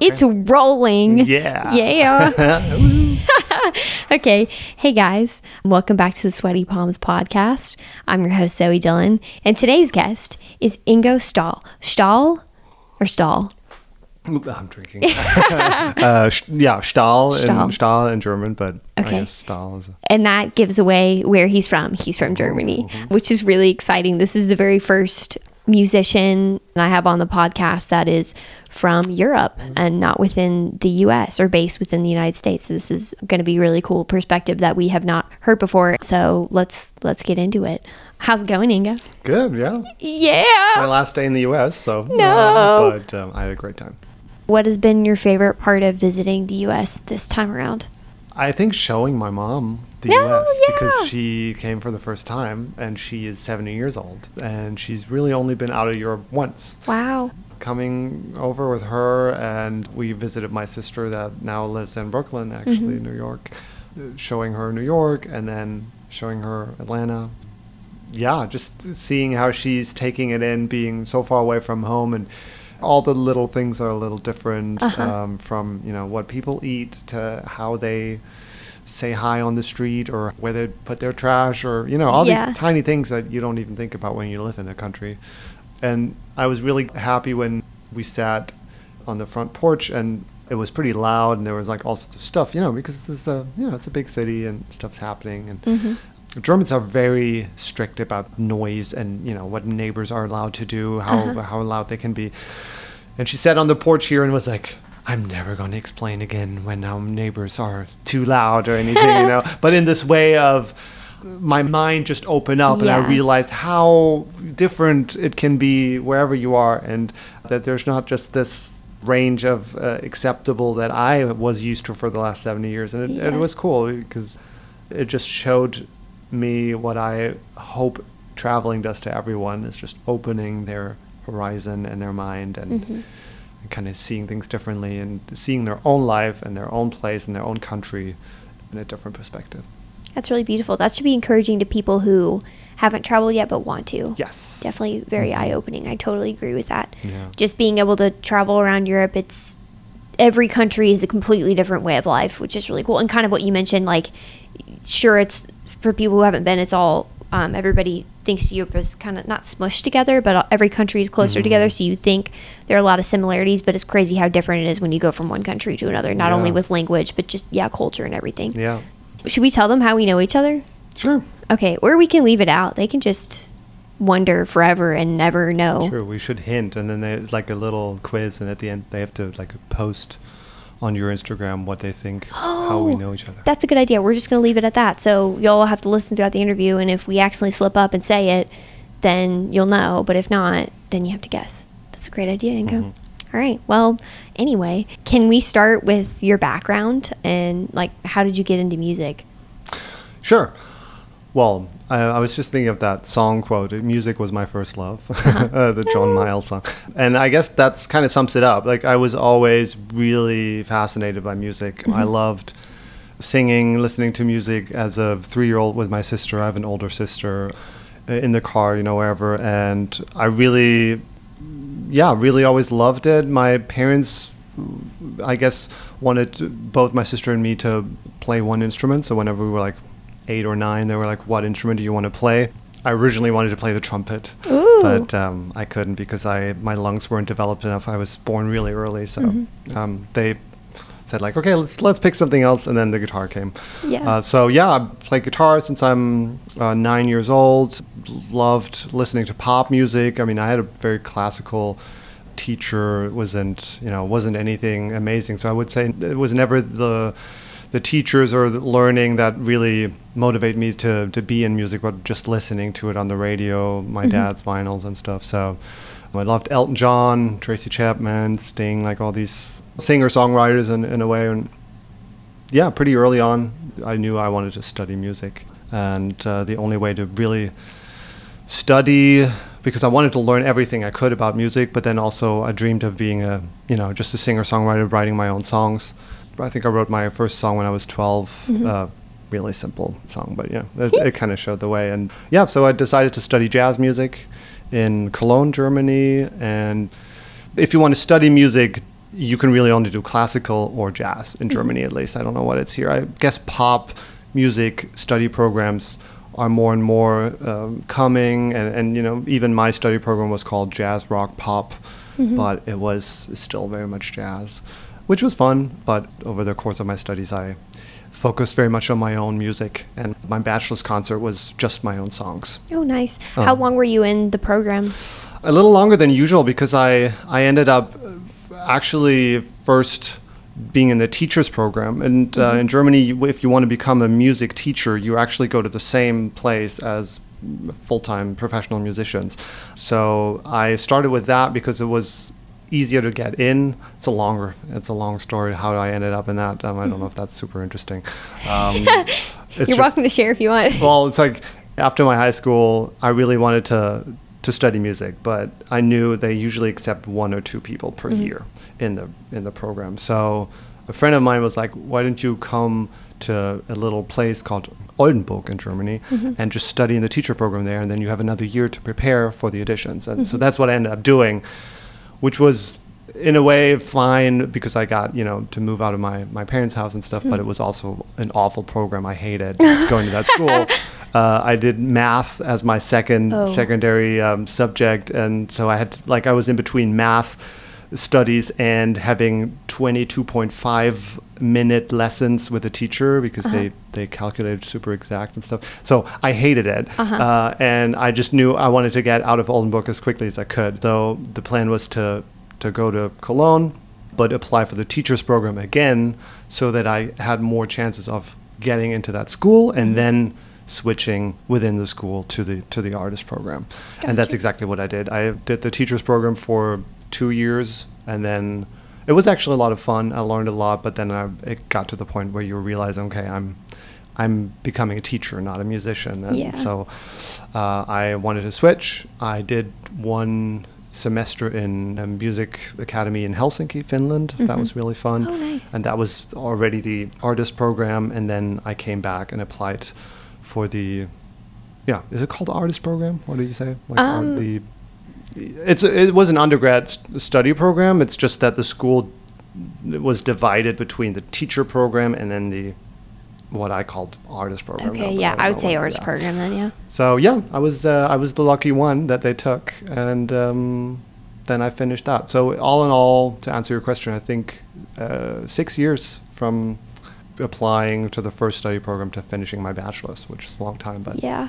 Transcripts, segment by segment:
It's rolling. Yeah. Yeah. okay. Hey guys, welcome back to the Sweaty Palms podcast. I'm your host Zoe Dillon, and today's guest is Ingo Stahl. Stahl or Stahl? I'm drinking. uh, sh- yeah, Stahl, Stahl. In, Stahl in German, but Okay. I guess Stahl is. A, And that gives away where he's from. He's from Germany, which is really exciting. This is the very first musician I have on the podcast that is from Europe and not within the US or based within the United States. So this is going to be really cool perspective that we have not heard before. So let's let's get into it. How's it going, Ingo? good, yeah. Yeah. My last day in the U.S., so No. but um, I had a great time. What has been your favorite part of visiting the US this time around? I think showing my mom the No, U.S. yeah. because she came for the first time and she is 70 years old and she's really only been out of Europe once. Wow. Coming over with her and we visited my sister that now lives in Brooklyn, actually, New York. Showing her New York and then showing her Atlanta. Yeah, just seeing how she's taking it in, being so far away from home and all the little things are a little different Uh-huh. um, from you know what people eat to how they say hi on the street or where they put their trash or you know all Yeah. these tiny things that you don't even think about when you live in the country and i was really happy when we sat on the front porch and it was pretty loud and there was like all sorts of stuff you know because this is a you know it's a big city and stuff's happening and Mm-hmm. Germans are very strict about noise and you know what neighbors are allowed to do, how Uh-huh. how loud they can be. And she sat on the porch here and was like, "I'm never going to explain again when our neighbors are too loud or anything, you know." But in this way of my mind just opened up and I realized how different it can be wherever you are and that there's not just this range of uh, acceptable that I was used to for the last 70 years and it, Yeah. it was cool because it just showed me what I hope traveling does to everyone is just opening their horizon and their mind and, Mm-hmm. Kind of seeing things differently and seeing their own life and their own place and their own country in a different perspective. That's really beautiful. That should be encouraging to people who haven't traveled yet but want to. Yes. Definitely very mm-hmm. eye opening. I totally agree with that. Yeah. Just being able to travel around Europe, it's every country is a completely different way of life, which is really cool. And kind of what you mentioned, like, sure, it's for people who haven't been, it's all, um, everybody thinks Europe is kind of not smushed together, but every country is closer together. So you think there are a lot of similarities, but it's crazy how different it is when you go from one country to another, not only with language, but just, yeah, culture and everything. Yeah. Should we tell them how we know each other? Sure. Okay, or we can leave it out. They can just wonder forever and never know. Sure. We should hint and then they like a little quiz and at the end they have to like post on your Instagram what they think how we Oh, know each other. That's a good idea. We're just going to leave it at that. So y'all have to listen throughout the interview, and if we accidentally slip up and say it, then you'll know. But if not, then you have to guess. That's a great idea, Ingo. Mm-hmm. All right. Well, anyway, can we start with your background and like how did you get into music? Sure. Well, I, I was just thinking of that song quote. Music was my first love, uh, the John Miles song, and I guess that's kind of sums it up. Like I was always really fascinated by music. I loved singing, listening to music as a three-year-old with my sister. I have an older sister. uh, In the car, you know, wherever, and I really, yeah, really always loved it. My parents I guess wanted to- both my sister and me to play one instrument. So whenever we were like eight or nine, they were like, "What instrument do you want to play?" I originally wanted to play the trumpet, Ooh. but um, I couldn't because I my lungs weren't developed enough. I was born really early, so um, they said like, "Okay, let's let's pick something else," and then the guitar came. Yeah. Uh, so yeah, I played guitar since I'm uh, nine years old. Loved listening to pop music. I mean, I had a very classical teacher. It wasn't you know wasn't anything amazing. So I would say it was never the the teachers or the learning that really motivate me to to be in music, but just listening to it on the radio, my dad's vinyls and stuff. So. I loved Elton John, Tracy Chapman, Sting, like all these singer songwriters in, in a way. And yeah, pretty early on, I knew I wanted to study music. And uh, the only way to really study, because I wanted to learn everything I could about music, but then also I dreamed of being a, you know, just a singer songwriter, writing my own songs. I think I wrote my first song when I was 12. Uh, really simple song, but yeah, it, it kind of showed the way. And yeah, so I decided to study jazz music in Cologne, Germany. And if you want to study music you can really only do classical or jazz in Germany, at least. I don't know what it's here. I guess pop music study programs are more and more um, coming, and, and you know, even my study program was called jazz, rock, pop, but it was still very much jazz, which was fun. But over the course of my studies, I focused very much on my own music, and my bachelor's concert was just my own songs. Oh, nice. How long were you in the program? a little longer than usual because I I ended up uh, actually first being in the teachers program and uh, in Germany if you want to become a music teacher you actually go to the same place as full-time professional musicians so I started with that because it was easier to get in. It's a longer it's a long story how I ended up in that. Um, I don't know if that's super interesting. Um, You're just- welcome to share if you want. well, it's like after my high school, I really wanted to to study music, but I knew they usually accept one or two people per year in the in the program. So a friend of mine was like, "Why don't you come to a little place called Oldenburg in Germany and just study in the teacher program there, and then you have another year to prepare for the auditions." And so that's what I ended up doing, which was in a way fine because I got you know to move out of my my parents' house and stuff, but it was also an awful program. I hated going to that school. Uh, I did math as my second Oh. secondary um, subject, and so I had to, like I was in between math studies and having 22.5 minute lessons with a teacher because they uh-huh. they calculated super exact and stuff. So I hated it, uh-huh. uh, and I just knew I wanted to get out of Oldenburg as quickly as I could. So the plan was to to go to Cologne, but apply for the teachers program again, so that I had more chances of getting into that school and mm-hmm. then switching within the school to the to the artist program. And that's exactly what I did. I did the teachers program for two years, and then it was actually a lot of fun. I learned a lot, but then I, it got to the point where you realize, okay, I'm I'm becoming a teacher, not a musician, and Yeah. so uh, I wanted to switch. I did one semester in a music academy in Helsinki, Finland. That was really fun, Oh, nice. and that was already the artist program. And then I came back and applied for the yeah, is it called the artist program? What did you say? Like Um, the it's a, it was an undergrad st- study program. It's just that the school was divided between the teacher program and then the what I called artist program. Okay, but yeah, don't I would say artist program then, yeah. So yeah, I was uh, I was the lucky one that they took, and um, then I finished that. So all in all, to answer your question, I think uh, six years from applying to the first study program to finishing my bachelor's, which is a long time, but Yeah.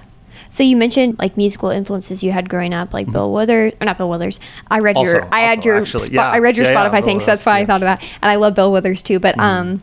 So you mentioned like musical influences you had growing up, like Bill Withers, or not Bill Withers. I read your, Also- I had your, actually, Spo- yeah. I read your Yeah, yeah, Spotify Bill thing, so that's Withers, why I thought of that. And I love Bill Withers too. But um,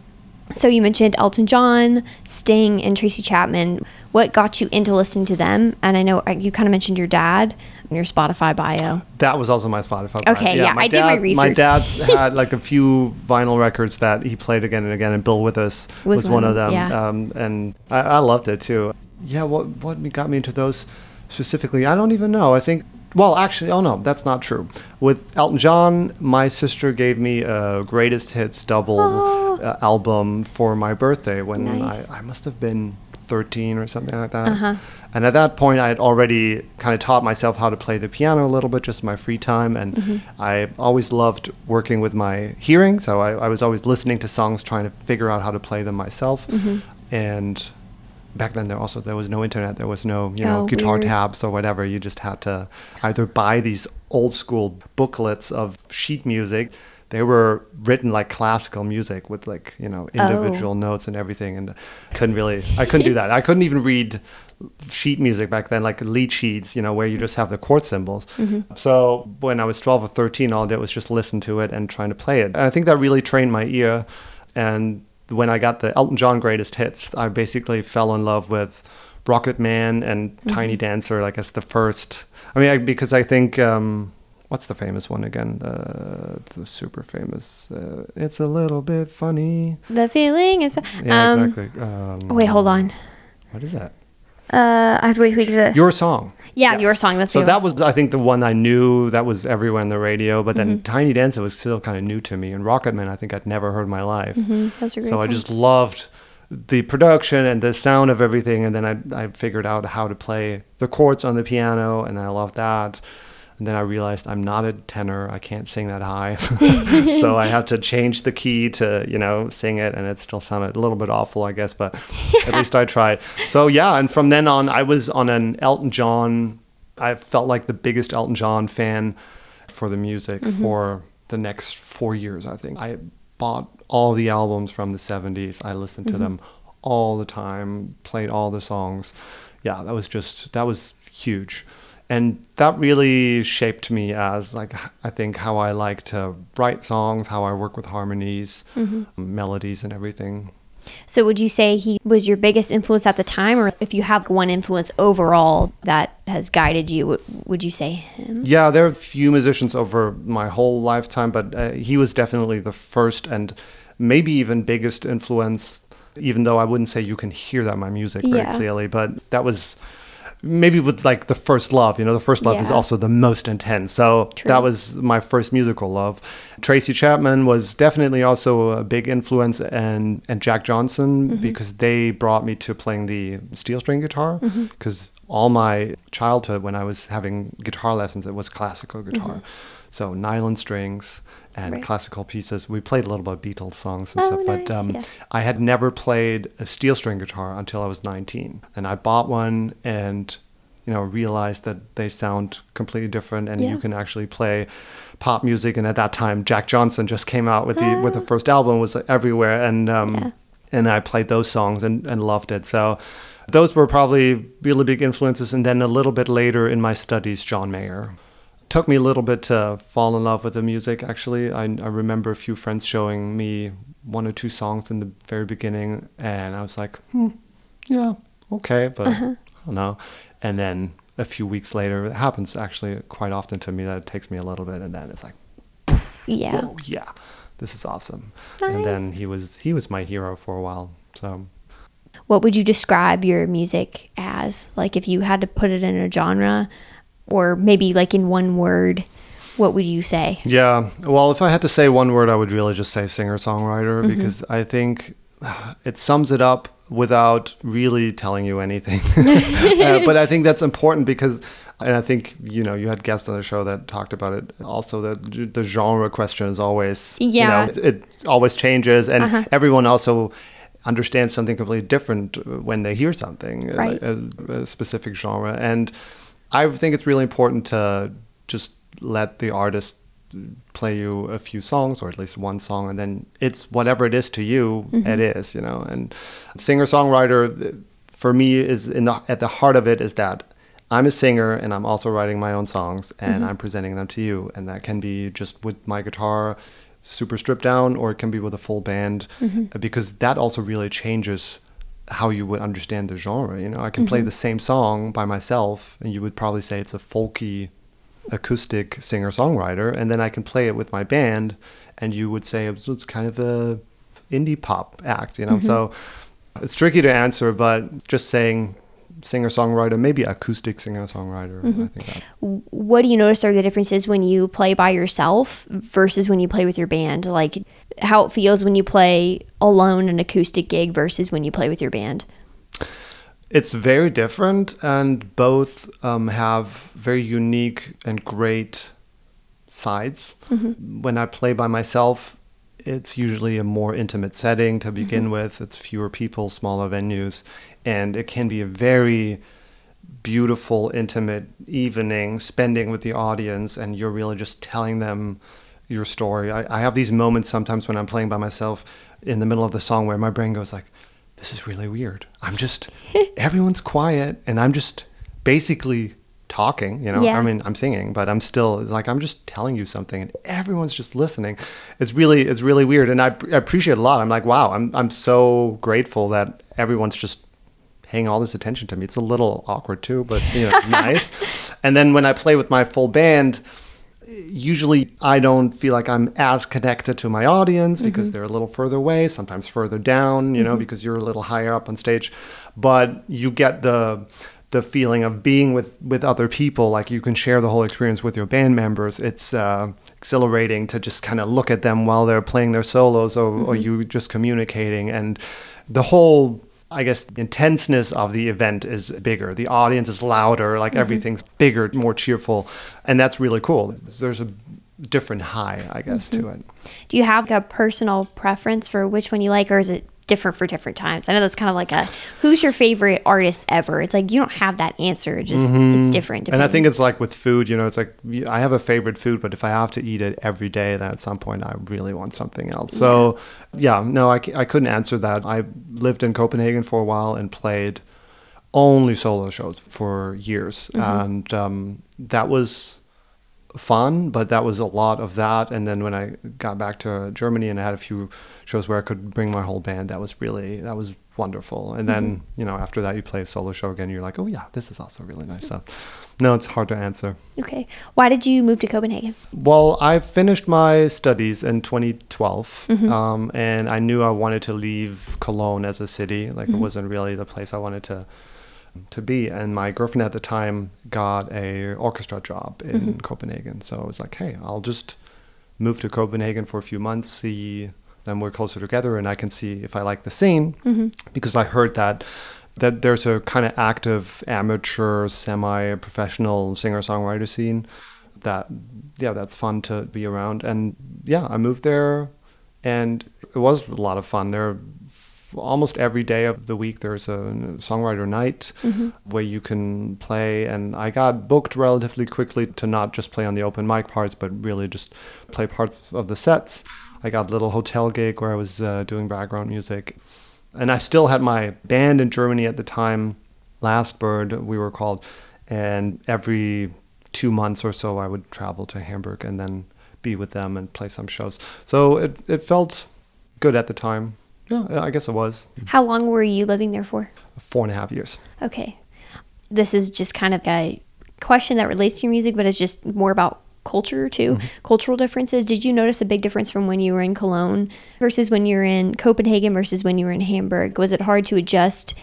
so you mentioned Elton John, Sting, and Tracy Chapman. What got you into listening to them? And I know uh, you kind of mentioned your dad in your Spotify bio. That was also my Spotify. bio. Okay, yeah, I did my research. My dad had like a few vinyl records that he played again and again, and Bill Withers Was was, one one, of them. yeah. Um, and I, I loved it too. Yeah, what what got me into those specifically? I don't even know. I think. Well, actually, oh no, that's not true. With Elton John, my sister gave me a greatest hits double Oh. uh, album for my birthday when Nice. I, I must have been 13 or something like that. Uh-huh. And at that point, I had already kind of taught myself how to play the piano a little bit, just in my free time. And Mm-hmm. I always loved working with my hearing. So I, I was always listening to songs, trying to figure out how to play them myself. Mm-hmm. And back then, there also there was no internet. There was no you know Oh, guitar weird. tabs or whatever. You just had to either buy these old school booklets of sheet music. They were written like classical music with like you know Oh. individual notes and everything, and couldn't really I couldn't do that. I couldn't even read sheet music back then, like lead sheets, you know, where you just have the chord symbols. Mm-hmm. So when I was 12 or 13, all I did was just listen to it and trying to play it. And I think that really trained my ear. And when I got the Elton John greatest hits, I basically fell in love with Rocket Man and Tiny Dancer, like as the first. I mean, I, because I think. Um, What's the famous one again? The, the super famous. Uh, it's a little bit funny. The feeling is. Yeah, um, exactly. Um, Wait, hold on. What is that? Uh, I have to wait. Your song. Yeah, Your Song, that's so that was I think the one I knew that was everywhere on the radio. But then Mm-hmm. Tiny Dancer was still kind of new to me, and Rocketman I think I'd never heard in my life. Mhm, those are great So I just loved the production and the sound of everything, and then I I figured out how to play the chords on the piano, and I loved that. And then I realized I'm not a tenor. I can't sing that high. so I had to change the key to, you know, sing it. And it still sounded a little bit awful, I guess, but at least I tried. So yeah. And from then on, I was on an Elton John. I felt like the biggest Elton John fan for the music Mm-hmm. for the next four years, I think. I bought all the albums from the 70s. I listened Mm-hmm. to them all the time, played all the songs. Yeah, that was just, that was huge. And that really shaped me as, like, I think how I like to write songs, how I work with harmonies, Mm-hmm. melodies, and everything. So would you say he was your biggest influence at the time, or if you have one influence overall that has guided you, would- would you say him? Yeah, there are a few musicians over my whole lifetime, but uh, he was definitely the first and maybe even biggest influence, even though I wouldn't say you can hear that in my music very Yeah. clearly. But that was maybe with like the first love, you know, the first love is also the most intense. So True. that was my first musical love. Tracy Chapman was definitely also a big influence and and Jack Johnson Mm-hmm. because they brought me to playing the steel string guitar Mm-hmm. because all my childhood when I was having guitar lessons it was classical guitar. So nylon strings and. Right. classical pieces. We played a little bit of Beatles songs and Oh, stuff, but um, yeah. I had never played a steel string guitar until I was 19. And I bought one and, you know, realized that they sound completely different and Yeah. you can actually play pop music. And at that time, Jack Johnson just came out with the, with the first album was everywhere. And, um, Ah. Yeah. and I played those songs and, and loved it. So those were probably really big influences. And then a little bit later in my studies, John Mayer. Took me a little bit to fall in love with the music, actually. I, I remember a few friends showing me one or two songs in the very beginning, and I was like, hmm, yeah, okay, but I don't know. And then a few weeks later, it happens actually quite often to me that it takes me a little bit, and then it's like, Yeah. whoa, yeah, this is awesome. And then he was he was my hero for a while. So What would you describe your music as? Like if you had to put it in a genre, or maybe like in one word, what would you say? Yeah. Well, if I had to say one word, I would really just say singer songwriter because I think it sums it up without really telling you anything. uh, but I think that's important because, and I think, you know, you had guests on the show that talked about it also, that the genre question is always, Yeah. you know, it, it always changes. And everyone also understands something completely different when they hear something, uh, Right. a, a specific genre. And I think it's really important to just let the artist play you a few songs or at least one song and then it's whatever it is to you it is you know and singer songwriter for me is in the at the heart of it is that I'm a singer and I'm also writing my own songs and I'm presenting them to you and that can be just with my guitar super stripped down or it can be with a full band uh, because that also really changes how you would understand the genre. You know, I can play mm-hmm. the same song by myself, and you would probably say it's a folky, acoustic singer songwriter, and then I can play it with my band, and you would say it's, it's kind of a indie pop act. You know, mm-hmm. so it's tricky to answer, but just saying singer songwriter, maybe acoustic singer songwriter. I mm-hmm. think that. What do you notice are the differences when you play by yourself versus when you play with your band? Like how it feels when you play alone an acoustic gig versus when you play with your band? It's very different, and both um, have very unique and great sides. Mm-hmm. When I play by myself, it's usually a more intimate setting to begin mm-hmm. with. It's fewer people, smaller venues, and it can be a very beautiful, intimate evening spending with the audience, and you're really just telling them your story. I, I have these moments sometimes when I'm playing by myself in the middle of the song where my brain goes like, "This is really weird. I'm just everyone's quiet, and I'm just basically talking. You know, Yeah. I mean, I'm singing, but I'm still like I'm just telling you something, and everyone's just listening. It's really it's really weird, and I, I appreciate it a lot. I'm like, wow, I'm I'm so grateful that everyone's just paying all this attention to me. It's a little awkward too, but you know, nice. And then when I play with my full band, usually I don't feel like I'm as connected to my audience because mm-hmm. they're a little further away, sometimes further down, you know, mm-hmm. because you're a little higher up on stage. But you get the the feeling of being with with other people like you can share the whole experience with your band members it's uh, exhilarating to just kind of look at them while they're playing their solos or, or mm-hmm. you just communicating and the whole I guess the intenseness of the event is bigger. The audience is louder, like mm-hmm. everything's bigger, more cheerful. And that's really cool. There's a different high, I guess, to mm-hmm. it. Do you have a personal preference for which one you like, or is it different for different times? I know that's kind of like a who's your favorite artist ever? It's like you don't have that answer. It Just it's different. And I think it's like with food, you know, it's like I have a favorite food, but if I have to eat it every day, then at some point I really want something else. So, yeah, no, I, I couldn't answer that. I lived in Copenhagen for a while and played only solo shows for years. And um, that was fun, but that was a lot of that. And then when I got back to Germany and I had a few shows where I could bring my whole band, that was really that was wonderful. And then mm-hmm. you know after that you play a solo show again, you're like, oh yeah, this is also really nice. So no, it's hard to answer. okay. Why did you move to Copenhagen? Well, I finished my studies in 2012, mm-hmm. um, and I knew I wanted to leave Cologne as a city. Like it mm-hmm. wasn't really the place I wanted to to be. And my girlfriend at the time got a orchestra job in mm-hmm. Copenhagen, so I was like, hey, I'll just move to Copenhagen for a few months, see. Then we're closer together, and I can see if I like the scene. Mm-hmm. Because I heard that that there's a kind of active amateur semi-professional singer-songwriter scene that yeah that's fun to be around. And yeah i moved there and it was a lot of fun. There almost every day of the week there's a songwriter night where you can play and i got booked relatively quickly to not just play on the open mic parts but really just play parts of the sets i got a little hotel gig where i was uh, doing background music and I still had my band in Germany at the time, Last Bird, we were called. And every two months or so, I would travel to Hamburg and then be with them and play some shows. So it, it felt good at the time. Yeah, I guess it was. How long were you living there for? Four and a half years. Okay. This is just kind of a question that relates to your music, but it's just more about culture too. Mm-hmm. Cultural differences. Did you notice a big difference from when you were in Cologne versus when you were in Copenhagen versus when you were in Hamburg? Was it hard to adjust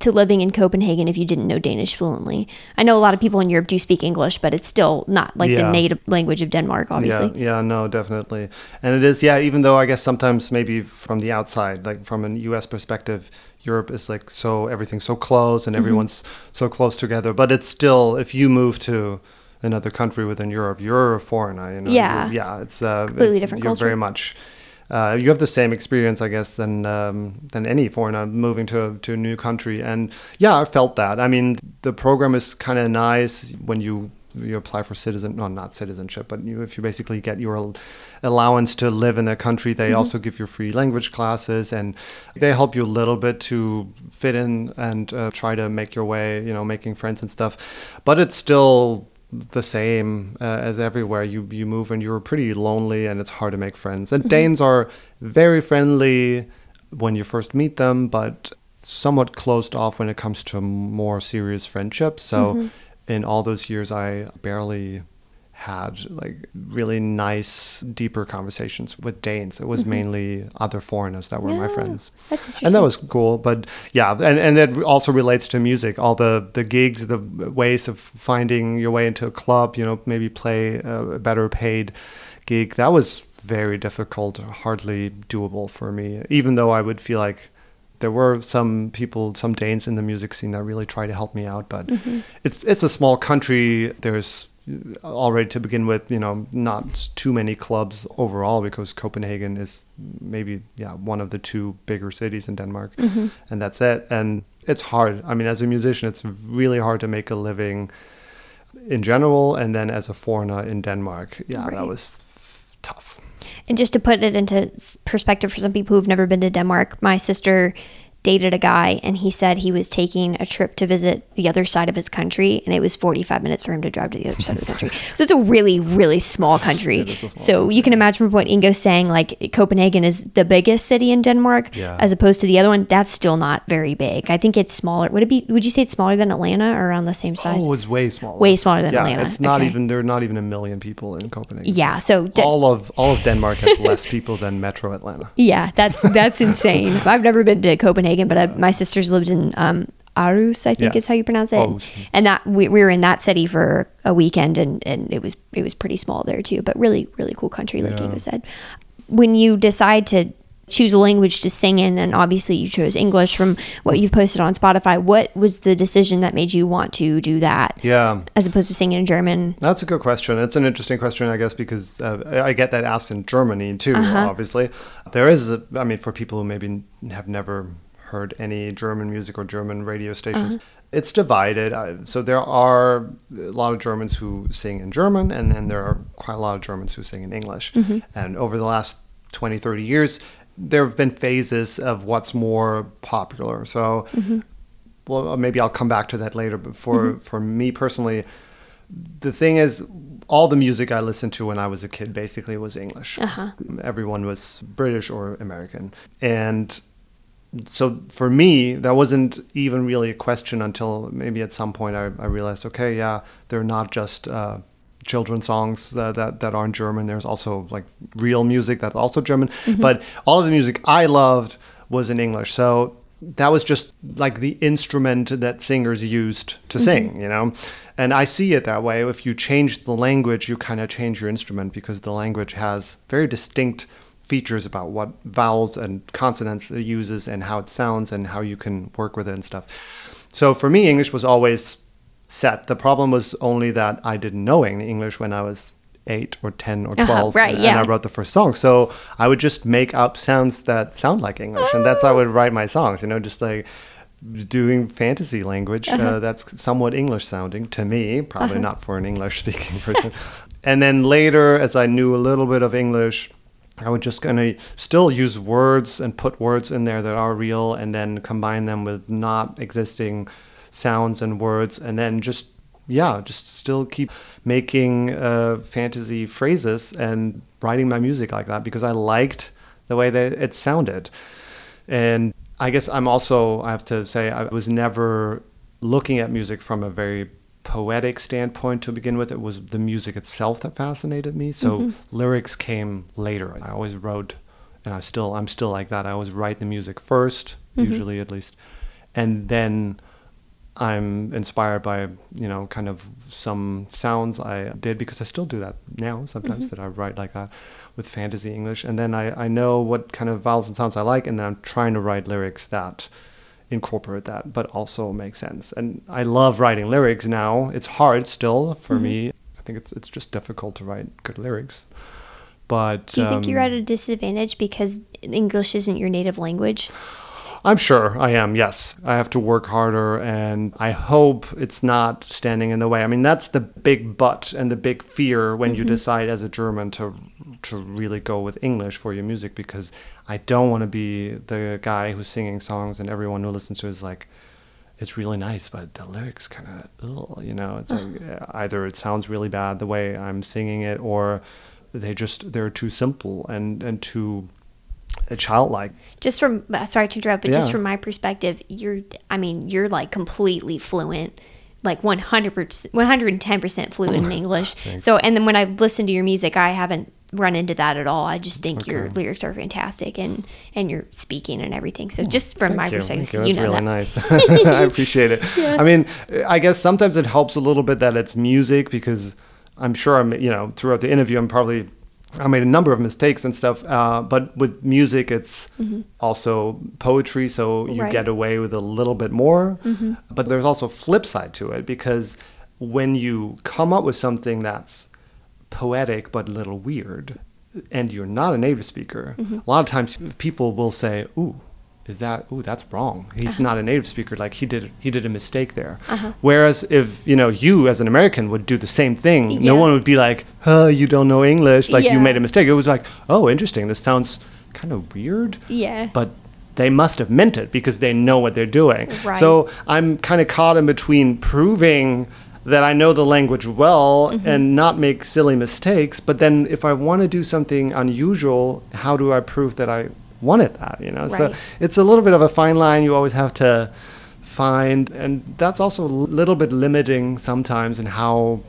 to living in Copenhagen if you didn't know Danish fluently? I know a lot of people in Europe do speak English, but it's still not like the native language of Denmark, obviously. Yeah, yeah, no, definitely. And it is, yeah, even though I guess sometimes maybe from the outside, like from an US perspective, Europe is like so everything's so close and everyone's so close together. But it's still if you move to another country within Europe, you're a foreigner, you know. Yeah. You're- yeah, it's uh Completely it's- different you're culture. very much uh, you have the same experience, I guess, than um, than any foreigner moving to to a new country. And yeah, I felt that. I mean, the program is kind of nice when you you apply for citizen, no, not citizenship, but you, if you basically get your allowance to live in a country, they also give you free language classes, and they help you a little bit to fit in and uh, try to make your way, you know, making friends and stuff. But it's still the same uh, as everywhere. You you move and you're pretty lonely, and it's hard to make friends. And Danes are very friendly when you first meet them, but somewhat closed off when it comes to more serious friendships. So in all those years, I barely had like really nice, deeper conversations with Danes. It was mm-hmm. mainly other foreigners that were my friends. that's And that was cool. But yeah, and, and that also relates to music. All the, the gigs, the ways of finding your way into a club, you know, maybe play a better paid gig. That was very difficult, hardly doable for me, even though I would feel like there were some people, some Danes in the music scene that really try to help me out. But mm-hmm. it's it's a small country. There's already to begin with, you know, not too many clubs overall because Copenhagen is maybe yeah one of the two bigger cities in Denmark, mm-hmm. and that's it. And it's hard. I mean, as a musician, it's really hard to make a living in general, and then as a foreigner in Denmark, yeah, Right. that was tough. And just to put it into perspective for some people who've never been to Denmark, my sister dated a guy and he said he was taking a trip to visit the other side of his country and it was 45 minutes for him to drive to the other side of the country. So it's a really, really small country. a small so you can imagine from what Ingo's saying, like Copenhagen is the biggest city in Denmark Yeah. as opposed to the other one. That's still not very big. I think it's smaller. Would it be, would you say it's smaller than Atlanta or around the same size? Oh, it's way smaller. Way smaller than yeah, Atlanta. It's not Okay. even there are not even a million people in Copenhagen. yeah. So De- all of all of Denmark has less people than Metro Atlanta. Yeah, that's that's insane. I've never been to Copenhagen, but I, my sister's lived in um, Aarhus, I think Yeah. is how you pronounce it. Aarhus. And that we, we were in that city for a weekend, and, and it was it was pretty small there too, but really really cool country, like Yeah. Said. When you decide to choose a language to sing in and obviously you chose english from what you've posted on spotify what was the decision that made you want to do that Yeah. as opposed to singing in german That's a good question. It's an interesting question, I guess, because uh, I get that asked in Germany too, obviously. There is, a, I mean, for people who maybe have never heard any German music or German radio stations, uh-huh. it's divided. Uh, So there are a lot of Germans who sing in German, and then there are quite a lot of Germans who sing in English. Mm-hmm. And over the last 20, 30 years, there have been phases of what's more popular. So, mm-hmm. well, uh, maybe I'll come back to that later. But for, mm-hmm. for me personally, the thing is all the music i listened to when i was a kid basically was english uh-huh. everyone was british or american and so for me that wasn't even really a question until maybe at some point i, I realized okay yeah they're not just uh, children's songs that, that, that aren't german. There's also like real music that's also german. But all of the music i loved was in english. So that was just like the instrument that singers used to sing, you know? And I see it that way. If you change the language, you kind of change your instrument because the language has very distinct features about what vowels and consonants it uses and how it sounds and how you can work with it and stuff. So for me, English was always set. The problem was only that I didn't know English when I was eight or 10 or uh-huh, 12 right, and yeah. I wrote the first song. So I would just make up sounds that sound like English, and that's how I would write my songs. You know, just like doing fantasy language uh, uh-huh. that's somewhat English sounding to me, probably uh-huh. not for an English speaking person. and then later, as I knew a little bit of English. I would just going to still use words and put words in there that are real and then combine them with not existing sounds and words and then just yeah, just still keep making uh, fantasy phrases and writing my music like that because I liked the way that it sounded. And I guess I'm also, I have to say, I was never looking at music from a very poetic standpoint to begin with. It was the music itself that fascinated me. So mm-hmm. lyrics came later. I always wrote, and I still, I'm still like that. I always write the music 1st mm-hmm. usually at least, and then I'm inspired by you know kind of some sounds I did because I still do that now sometimes mm-hmm. that I write like that with fantasy English and then I, I know what kind of vowels and sounds I like and then I'm trying to write lyrics that incorporate that but also make sense. And I love writing lyrics now. It's hard still for me. I think it's it's just difficult to write good lyrics. But do you think you're um, at a disadvantage because english isn't your native language I'm sure I am, yes. I have to work harder and I hope it's not standing in the way. I mean, that's the big but and the big fear when you mm-hmm. decide as a German to to really go with English for your music because I don't want to be the guy who's singing songs and everyone who listens to it is like it's really nice, but the lyrics kind of, you know, it's like either it sounds really bad the way I'm singing it, or they just they're too simple and and too uh, childlike. just from sorry to interrupt but just from my perspective you're i mean you're like completely fluent like 100% 110% fluent in english so and then when i listen to your music i haven't run into that at all i just think your lyrics are fantastic and and your speaking and everything so just from my you. perspective Thank you. you know really that. nice. I appreciate it. I mean, I guess sometimes it helps a little bit that it's music because I'm sure I'm, you know, throughout the interview, I'm probably, I made a number of mistakes and stuff. Uh, but with music, it's mm-hmm. also poetry, so you Right. get away with a little bit more. Mm-hmm. But there's also flip side to it because when you come up with something that's poetic but a little weird and you're not a native speaker mm-hmm. a lot of times people will say ooh is that ooh that's wrong he's not a native speaker like he did he did a mistake there whereas if you know you as an american would do the same thing Yeah. no one would be like huh you don't know english like Yeah. you made a mistake it was like oh interesting this sounds kind of weird Yeah. but they must have meant it because they know what they're doing Right. so i'm kind of caught in between proving that I know the language well Mm-hmm. and not make silly mistakes. But then if I want to do something unusual, how do I prove that I wanted that? You know, so it's a little bit of a fine line you always have to find, and that's also a little bit limiting sometimes in how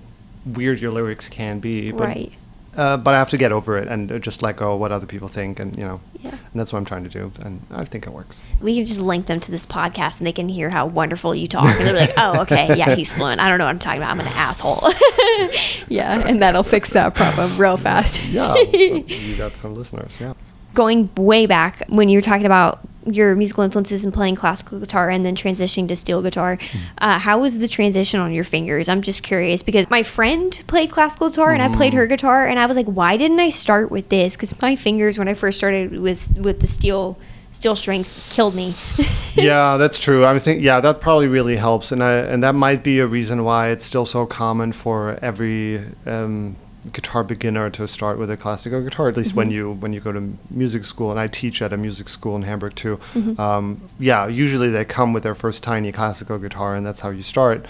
weird your lyrics can be. But, right Uh, but I have to get over it and uh, just let go of what other people think, and you know, Yeah. and that's what I'm trying to do, and I think it works. we can just link them to this podcast and they can hear how wonderful you talk and they'll be like oh okay yeah he's fluent i don't know what i'm talking about i'm an asshole yeah and that'll fix that problem real fast Yeah, you got some listeners. Yeah. Going way back when you were talking about your musical influences and playing classical guitar and then transitioning to steel guitar, uh, how was the transition on your fingers? I'm just curious because my friend played classical guitar and I played her guitar, and I was like, why didn't I start with this? Because my fingers when I first started was with the steel steel strings killed me. yeah, that's true. I think yeah, that probably really helps, and I, and that might be a reason why it's still so common for every um, guitar beginner to start with a classical guitar. At least when you when you go to music school, and I teach at a music school in Hamburg too. Um, yeah, usually they come with their first tiny classical guitar, and that's how you start.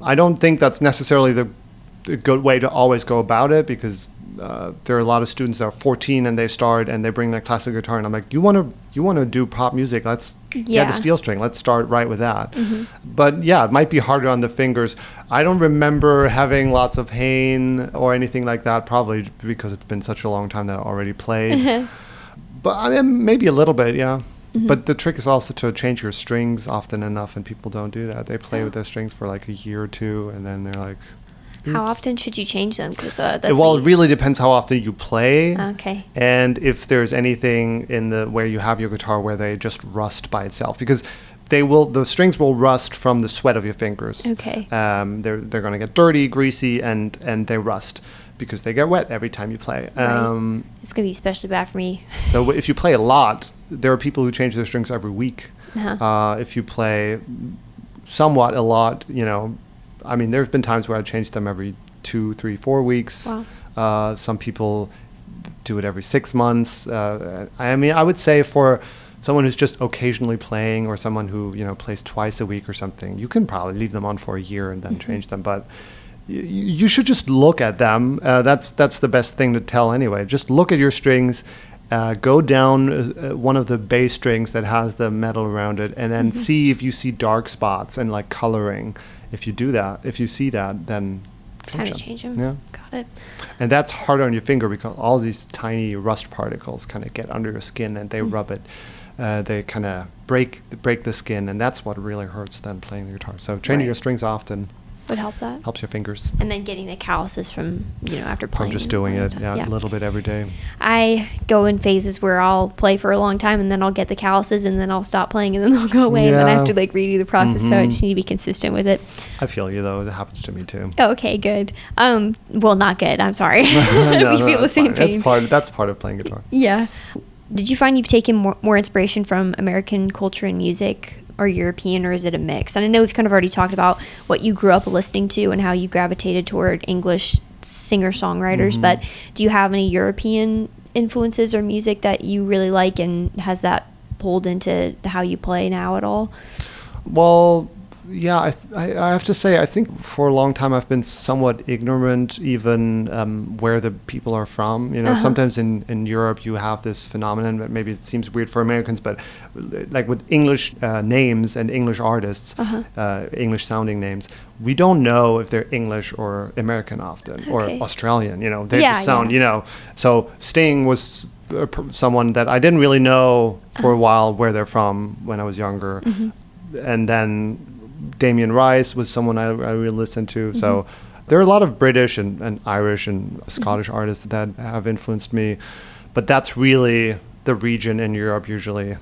I don't think that's necessarily the, the good way to always go about it because uh, there are a lot of students that are 14 and they start and they bring their classical guitar, and I'm like, you want to you want to do pop music? Let's get a steel string. Let's start right with that. But yeah, it might be harder on the fingers. I don't remember having lots of pain or anything like that, probably because it's been such a long time that I already played. but I mean, maybe a little bit, yeah. But the trick is also to change your strings often enough, and people don't do that. They play with their strings for like a year or two, and then they're like, how often should you change them? Because uh, that's well, it really depends how often you play. Okay. And if there's anything in the where you have your guitar where they just rust by itself, because they will, the strings will rust from the sweat of your fingers. Okay. Um, they're they're going to get dirty, greasy, and and they rust because they get wet every time you play. Right. Um, It's gonna be especially bad for me. so if you play a lot, there are people who change their strings every week. Uh-huh. Uh, if you play somewhat a lot, you know, I mean, there have been times where I change them every two, three, four weeks. Wow. Uh, some people do it every six months. Uh, I mean, I would say for someone who's just occasionally playing or someone who you know plays twice a week or something, you can probably leave them on for a year and then change them. But y- you should just look at them. Uh, that's that's the best thing to tell anyway. Just look at your strings. Uh, go down uh, uh, one of the bass strings that has the metal around it, and then see if you see dark spots and like coloring. If you do that, if you see that, then It's time to change them. Yeah. Got it. and that's harder on your finger because all these tiny rust particles kind of get under your skin and they Mm. rub it. Uh, they kind of break break the skin, and that's what really hurts then playing the guitar. So changing Right. your strings often Would help that. helps your fingers And then getting the calluses from you know after playing. from playing. just doing it that yeah, a little bit every day. I go in phases where I'll play for a long time and then I'll get the calluses and then I'll stop playing and then they'll go away and then I have to like redo the process. So I Mhm. just need to be consistent with it. I feel you though; it happens to me too. Okay, good. Um, well, not good. I'm sorry. No, we no, feel the that's same fine. pain. That's part. That's part of playing guitar. Yeah. Did you find you've taken more, more inspiration from American culture and music or European, or is it a mix? And I know we've kind of already talked about what you grew up listening to and how you gravitated toward English singer songwriters, Mhm. but do you have any European influences or music that you really like, and has that pulled into how you play now at all? Well, yeah, I, th- I, I have to say, I think for a long time I've been somewhat ignorant, even um, where the people are from. You know, Uh-huh. sometimes in, in Europe you have this phenomenon that maybe it seems weird for Americans, but like with English uh, names and English artists, Uh-huh. uh, English sounding names, we don't know if they're English or American often, Okay. or Australian. You know, they Yeah, just sound, yeah. you know. So Sting was someone that I didn't really know for a while where they're from when I was younger and then Damien Rice was someone I, I really listened to. So there are a lot of British and, and Irish and Scottish artists that have influenced me, but that's really the region in Europe usually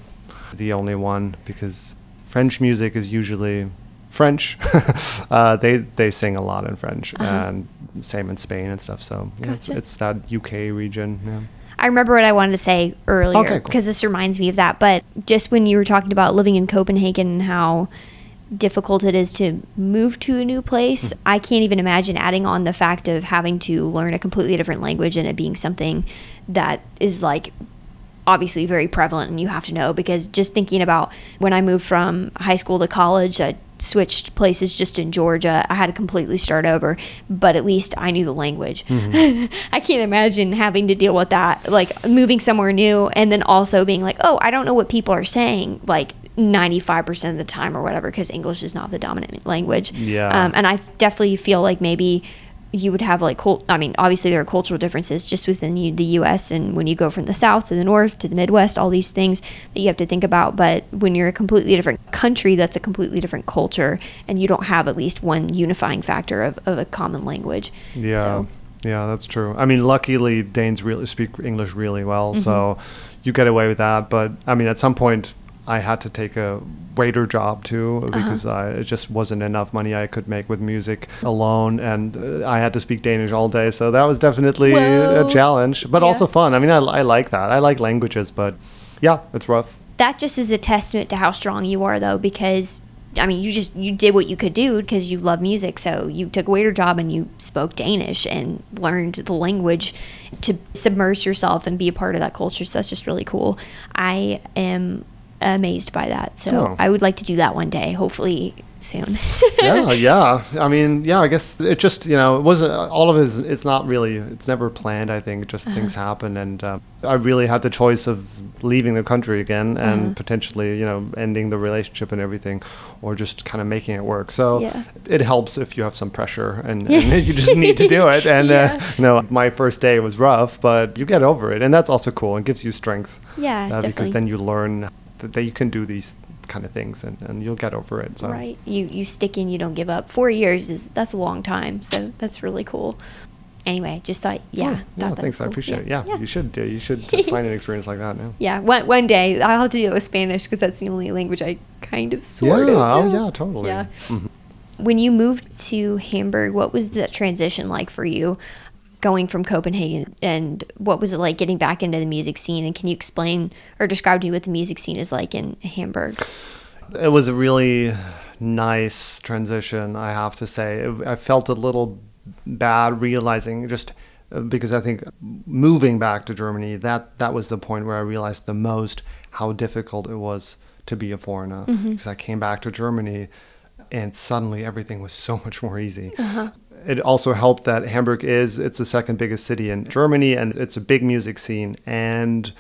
the only one because French music is usually French. uh, they they sing a lot in French Uh-huh. and same in Spain and stuff. So yeah, it's, Gotcha. it's that UK region. Yeah. I remember what I wanted to say earlier Okay, cool. because this reminds me of that. But just when you were talking about living in Copenhagen and how difficult it is to move to a new place, Hmm. I can't even imagine adding on the fact of having to learn a completely different language and it being something that is like obviously very prevalent and you have to know because just thinking about when I moved from high school to college, I switched places just in Georgia. I had to completely start over, but at least I knew the language. I can't imagine having to deal with that, like moving somewhere new and then also being like, oh, I don't know what people are saying, like 95% of the time or whatever, because English is not the dominant language. Yeah. Um, and I definitely feel like maybe you would have like cult I mean obviously there are cultural differences just within the, the US and when you go from the south to the north to the midwest all these things that you have to think about but when you're a completely different country that's a completely different culture and you don't have at least one unifying factor of, of a common language Yeah. so Yeah, that's true. I mean, luckily Danes really speak English really well, so you get away with that. But I mean, at some point, I had to take a waiter job too because I, it just wasn't enough money I could make with music alone, and uh, I had to speak Danish all day. So that was definitely Whoa. a challenge, but Yeah. also fun. I mean, I, I like that. I like languages, but yeah, it's rough. that just is a testament to how strong you are though because i mean you just you did what you could do because you love music so you took a waiter job and you spoke danish and learned the language to submerge yourself and be a part of that culture so that's just really cool i am amazed by that so Oh. i would like to do that one day hopefully soon yeah, yeah. I mean, yeah. I guess it just you know it wasn't all of it. Is, it's not really. It's never planned. I think just things happen, and uh, I really had the choice of leaving the country again and potentially you know ending the relationship and everything, or just kind of making it work. So Yeah. it helps if you have some pressure and, and you just need to do it. And Yeah. uh, you know, my first day was rough, but you get over it, and that's also cool. and gives you strength. Yeah, uh, because then you learn that, that you can do these kind of things, and, and you'll get over it. So. right you you stick in you don't give up four years is that's a long time so that's really cool anyway just thought yeah thought yeah, that was thanks. I cool. appreciate it. Yeah, you should do. You should find an experience like that. Yeah. Yeah, one, one day I'll have to do it with Spanish because that's the only language I kind of sort yeah. of. Oh, yeah. Totally. Yeah. Mhm. When you moved to Hamburg, what was that transition like for you, going from Copenhagen, and what was it like getting back into the music scene? And can you explain or describe to me what the music scene is like in Hamburg? It was a really nice transition, I have to say. I felt a little bad realizing just uh, because I think moving back to Germany, that that was the point where I realized the most how difficult it was to be a foreigner. Because I came back to Germany, and suddenly everything was so much more easy. It also helped that Hamburg is it's the second biggest city in Germany, and it's a big music scene and.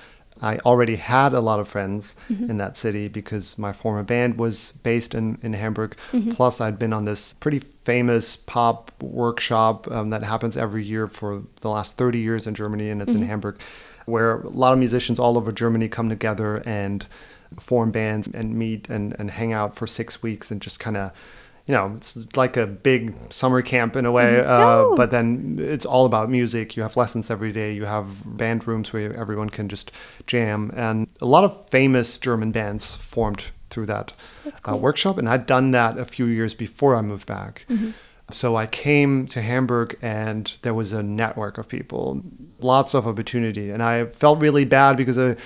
I already had a lot of friends mm-hmm. in that city because my former band was based in, in Hamburg. Mm-hmm. Plus, I'd been on this pretty famous pop workshop um, that happens every year for the last 30 years in Germany, and it's in mm-hmm. Hamburg, where a lot of musicians all over Germany come together and form bands and meet and, and hang out for six weeks and just kind of you know, it's like a big summer camp in a way, uh, Oh. but then it's all about music. You have lessons every day. You have band rooms where everyone can just jam, and a lot of famous German bands formed through that That's uh, workshop. And I'd done that a few years before I moved back. So I came to Hamburg, and there was a network of people, lots of opportunity, and I felt really bad because I.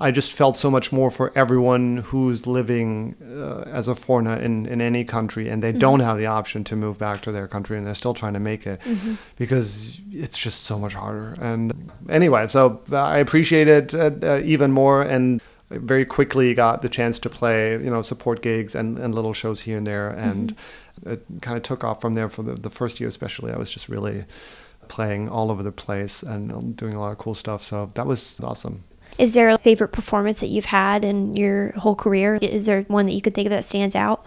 I just felt so much more for everyone who's living uh, as a foreigner in, in any country and they don't have the option to move back to their country and they're still trying to make it because it's just so much harder. And anyway, so I appreciate it uh, uh, even more and very quickly got the chance to play, you know, support gigs and, and little shows here and there. And it kind of took off from there for the, the first year, especially. I was just really playing all over the place and doing a lot of cool stuff. So that was awesome. Is there a favorite performance that you've had in your whole career? Is there one that you could think of that stands out?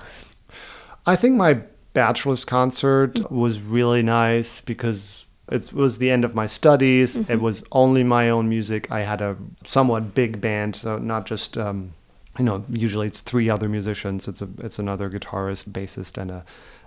I think my bachelor's concert was really nice because it was the end of my studies. It was only my own music. I had a somewhat big band, so not just um, you know. Usually it's three other musicians. It's a it's another guitarist, bassist, and a,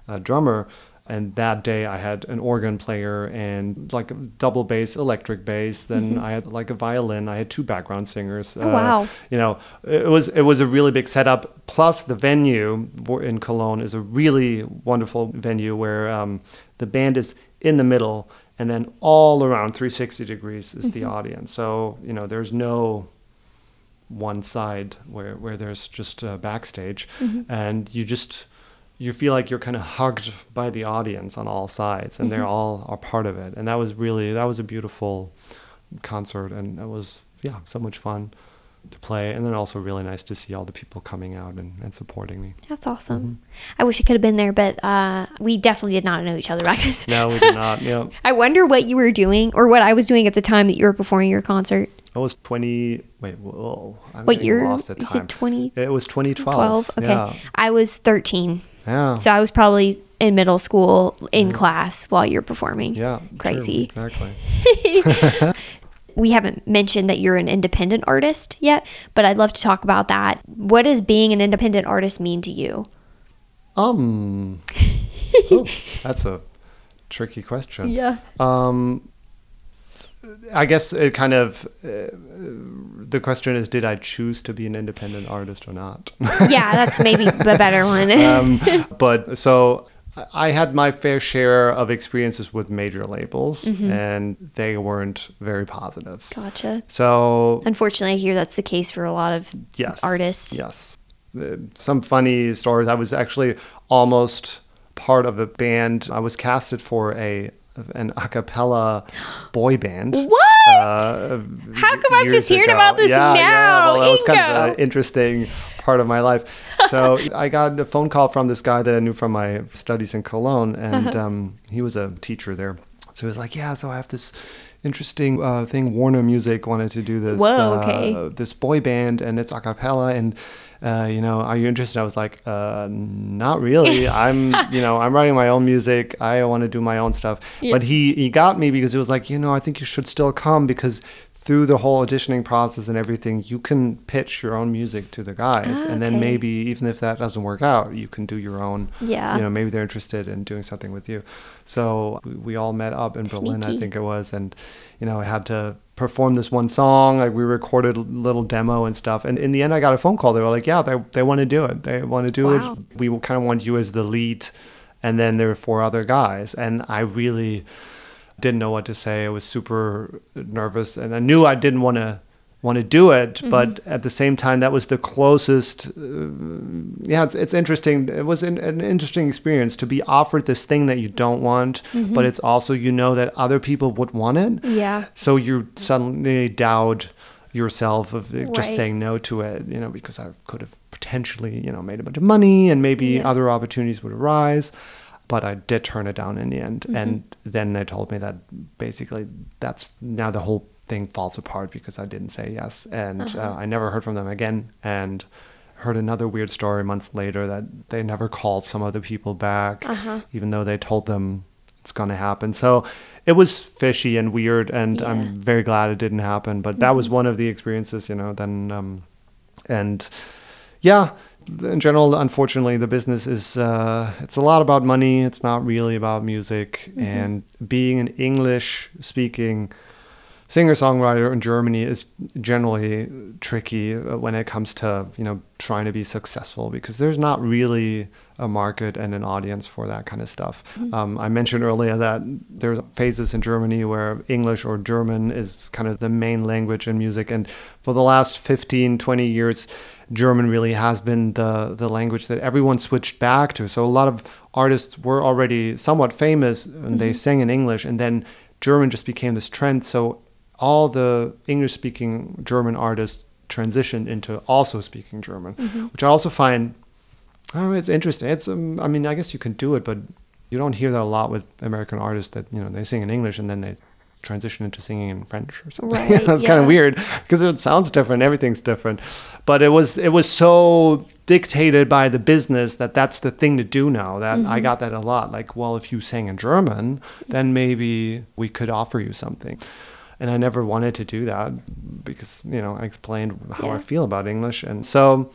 a drummer. And that day I had an organ player and like a double bass, electric bass. Then I had like a violin. I had two background singers. Oh, wow. You know, it was it was a really big setup. Plus the venue in Cologne is a really wonderful venue where um, the band is in the middle, and then all around 360 degrees is the audience. So you know, there's no one side where where there's just uh, backstage, and you just you feel like you're kind of hugged by the audience on all sides, and they're all are part of it. And that was really that was a beautiful concert, and it was yeah so much fun to play, and then also really nice to see all the people coming out and, and supporting me. That's awesome. I wish I could have been there, but uh, we definitely did not know each other back then. No, we did not. Yeah, I wonder what you were doing or what I was doing at the time that you were performing your concert. It was twenty. Wait, whoa! I'm What year? Lost at time. said 20? It was 2012. 12? Okay. Yeah. I was 13. Yeah. So I was probably in middle school in class while you're performing. yeah. true, Crazy. exactly. We haven't mentioned that you're an independent artist yet, but I'd love to talk about that. What does being an independent artist mean to you? Um, oh, that's a tricky question. Yeah. Um, I guess it kind of uh, the question is, did I choose to be an independent artist or not? yeah, that's maybe the better one. um, but so I had my fair share of experiences with major labels, Mm-hmm. and they weren't very positive. gotcha. So Unfortunately, I hear that's the case for a lot of yes, artists. Yes, Uh, some funny stories. I was actually almost part of a band. I was casted for a an a cappella boy band. What? Uh, How come I'm just hearing ago. about this Yeah, yeah. now, Well, that was kind of an interesting part of my life. So I got a phone call from this guy that I knew from my studies in Cologne, and Uh-huh. um, he was a teacher there. So he was like, "Yeah, so I have this interesting uh, thing. Warner Music wanted to do this Whoa, uh, okay. this boy band, and it's a cappella, and." Uh, you know, are you interested? I was like, uh, not really. I'm, you know, I'm writing my own music. I want to do my own stuff. Yeah. But he he got me because he was like, you know, I think you should still come because through the whole auditioning process and everything, you can pitch your own music to the guys, Ah, and then okay. maybe even if that doesn't work out, you can do your own. Yeah. You know, maybe they're interested in doing something with you. So we, we all met up in Berlin, I think it was, and you know, I had to perform this one song. Like we recorded a little demo and stuff, and in the end, I got a phone call. They were like, "Yeah, they they want to do it. They want to do Wow. it. We kind of want you as the lead." And then there were four other guys, and I really didn't know what to say. I was super nervous, and I knew I didn't want to want to do it, but at the same time, that was the closest. Uh, yeah, it's, it's interesting. It was an, an interesting experience to be offered this thing that you don't want, but it's also you know that other people would want it. Yeah. So you suddenly doubt yourself of uh, just Right. saying no to it, you know, because I could have potentially, you know, made a bunch of money and maybe Yeah. other opportunities would arise. But I did turn it down in the end. Mm-hmm. And then they told me that basically that's now the whole thing falls apart because I didn't say yes. And Uh-huh. uh, I never heard from them again. And heard another weird story months later that they never called some of the people back, Uh-huh. even though they told them it's going to happen. So it was fishy and weird. And Yeah. Mm-hmm. I'm very glad it didn't happen. But that was one of the experiences, you know, then, um, and yeah, in general, unfortunately, the business is, uh, it's a lot about money. It's not really about music. And being an English speaking singer songwriter in Germany is generally tricky uh, when it comes to you know trying to be successful because there's not really a market and an audience for that kind of stuff. Um, I mentioned earlier that there's phases in Germany where English or German is kind of the main language in music, and for the last 15, 20 years, German really has been the the language that everyone switched back to. So a lot of artists were already somewhat famous and they sang in English, and then German just became this trend. So all the English speaking German artists transitioned into also speaking German, which I also find oh, it's interesting. It's um, I mean, I guess you can do it, but you don't hear that a lot with American artists that you know they sing in English and then they transition into singing in French or something. Right, That's kind of weird because it sounds different. Everything's different, but it was it was so dictated by the business that that's the thing to do now. That I got that a lot. Like, well, if you sang in German, then maybe we could offer you something. And I never wanted to do that because you know I explained how Yeah. I feel about English, and so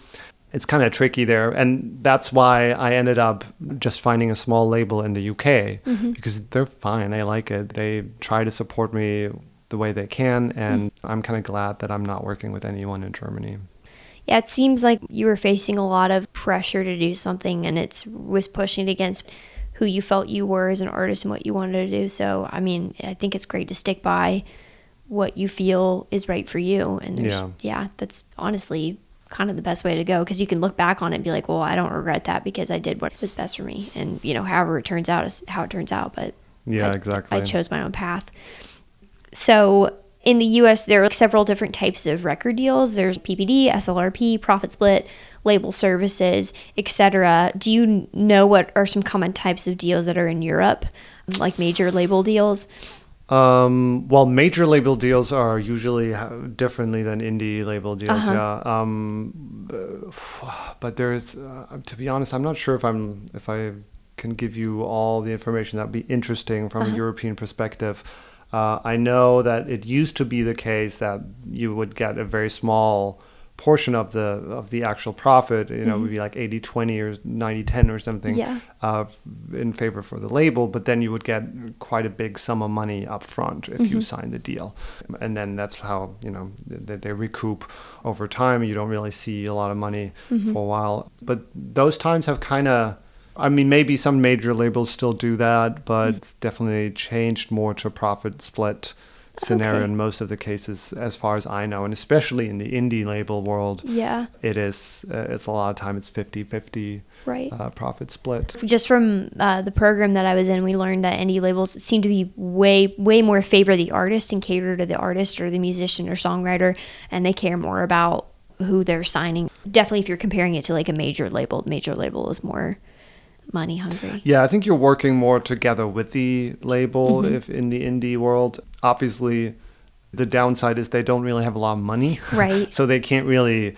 it's kind of tricky there. And that's why i ended up just finding a small label in the uk mm-hmm. because they're fine. They like it. They try to support me the way they can. And mm-hmm. i'm kind of glad that i'm not working with anyone in germany. Yeah, it seems like you were facing a lot of pressure to do something and it was pushing against who you felt you were as an artist and what you wanted to do. So, I mean, I think it's great to stick by what you feel is right for you. And there's, Yeah. yeah, that's honestly kind of the best way to go because you can look back on it and be like, well, I don't regret that because I did what was best for me. And, you know, however it turns out is how it turns out. But Yeah, I- exactly. I chose my own path. So in the US, there are like several different types of record deals. There's PPD, SLRP, profit split, label services, etc. Do you know what are some common types of deals that are in Europe, like major label deals? Um, well, major label deals are usually differently than indie label deals. Yeah. Um, uh, but there's, uh, to be honest, I'm not sure if I'm if I can give you all the information that'd be interesting from a European perspective. Uh, I know that it used to be the case that you would get a very small portion of the of the actual profit you know would be mm-hmm. like 80 20 or 90 10 or something Yeah. uh, in favor for the label but then you would get quite a big sum of money up front if you mm-hmm. sign the deal. And then that's how you know they, they recoup over time. You don't really see a lot of money mm-hmm. for a while. But those times have kind of I mean, maybe some major labels still do that, but it's definitely changed more to profit split scenario Okay. in most of the cases, as far as I know, and especially in the indie label world. Yeah. It is, uh, it's a lot of time, it's 50 50 Right. uh, profit split. just from uh, the program that I was in, we learned that indie labels seem to be way, way more favor the artist and cater to the artist or the musician or songwriter, and they care more about who they're signing. Definitely, if you're comparing it to like a major label, major label is more money hungry. Yeah, I think you're working more together with the label Mm-hmm. if in the indie world. Obviously, the downside is they don't really have a lot of money. Right. so they can't really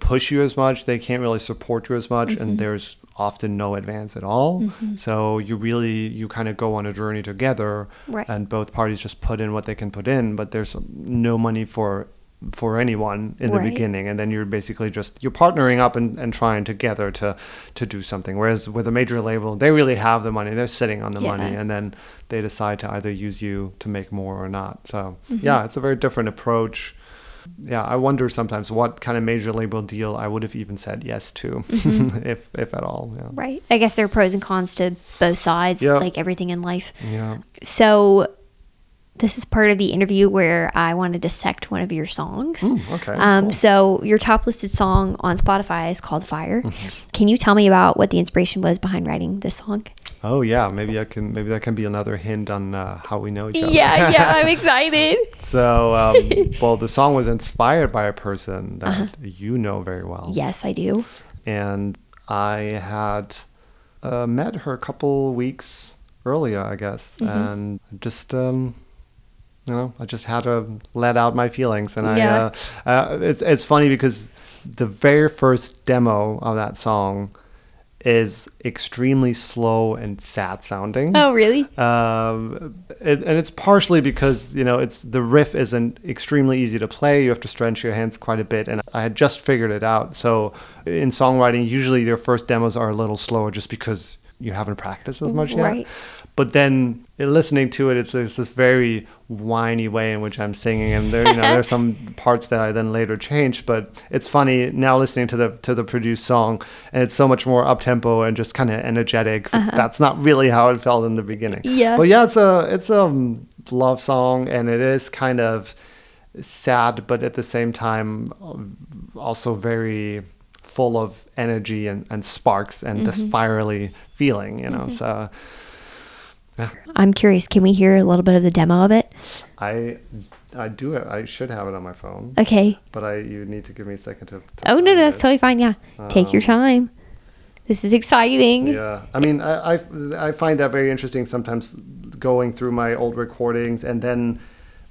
push you as much. They can't really support you as much, Mm-hmm. and there's often no advance at all. So you really you kind of go on a journey together, Right. and both parties just put in what they can put in, but there's no money for for anyone in the beginning and then you're basically just you're partnering up and, and trying together to to do something whereas with a major label they really have the money they're sitting on the money and then they decide to either use you to make more or not so Mm-hmm. yeah it's a very different approach yeah i wonder sometimes what kind of major label deal i would have even said yes to if if at all yeah Mm-hmm. Right. I guess there are pros and cons to both sides, Yeah. like everything in life. yeah So, this is part of the interview where I want to dissect one of your songs. Mm, okay Um, cool. So your top listed song on Spotify is called Fire. Can you tell me about what the inspiration was behind writing this song? oh yeah maybe i can maybe that can be another hint on uh, how we know each other Yeah, yeah, I'm excited. So, um, well, the song was inspired by a person that Uh-huh. you know very well. Yes, I do. And I had uh, met her a couple weeks earlier, I guess, Mm-hmm. and just, um, you know, I just had to let out my feelings. And Yeah. I, uh, uh, it's it's funny because the very first demo of that song is extremely slow and sad sounding Oh, really? um, it, and it's partially because you know it's the riff isn't extremely easy to play. You have to stretch your hands quite a bit, and I had just figured it out. So in songwriting, usually your first demos are a little slower, just because you haven't practiced as much yet. But then listening to it, it's, it's this very whiny way in which I'm singing, and there, you know, there's some parts that I then later changed. But it's funny now listening to the to the produced song, and it's so much more up tempo and just kind of energetic. Uh-huh. That's not really how it felt in the beginning. Yeah. But yeah, it's a it's a love song, and it is kind of sad, but at the same time, also very full of energy and, and sparks and this mm-hmm. fiery feeling, you know. Mm-hmm. So I'm curious. Can we hear a little bit of the demo of it? I I do it. I should have it on my phone, Okay. but I you need to give me a second to. to Oh, no, no, that's it. totally fine. Yeah. Take your um, time. This is exciting. Yeah, I mean, I, I I find that very interesting. Sometimes going through my old recordings and then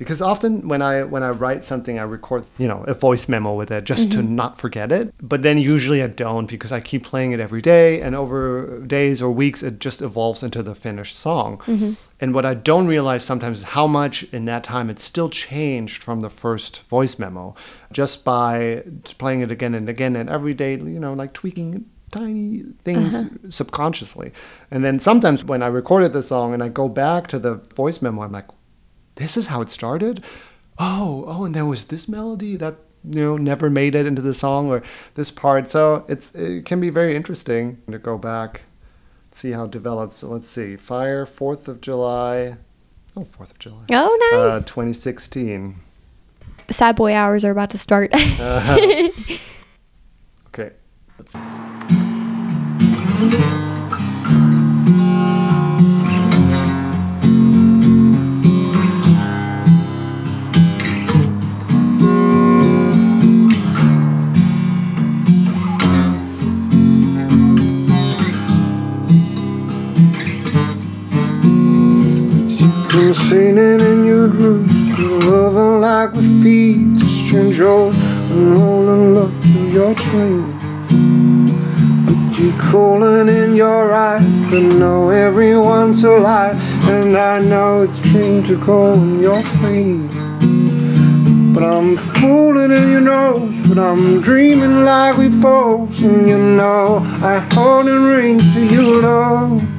because often when I when I write something, I record you know a voice memo with it just to mm-hmm. not forget it. But then usually I don't because I keep playing it every day, and over days or weeks it just evolves into the finished song. Mm-hmm. And what I don't realize sometimes is how much in that time it's still changed from the first voice memo, just by playing it again and again, and every day you know like tweaking tiny things uh-huh. subconsciously. And then sometimes when I recorded the song and I go back to the voice memo, I'm like, this is how it started? Oh, oh, and there was this melody that you know never made it into the song or this part. So it's it can be very interesting to go back, see how it develops. So let's see. Fire, 4th of July. Oh, 4th of July. Oh, Uh, nice. 2016. Sad boy hours are about to start. Okay. Let's Come singing in your roof, loving like we feed to strangers, and rolling love to your train. I keep calling in your eyes, but know everyone's a lie, and I know it's true to call in your face. But I'm fooling in your nose, but I'm dreaming like we folks, and you know I hold and ring to you know.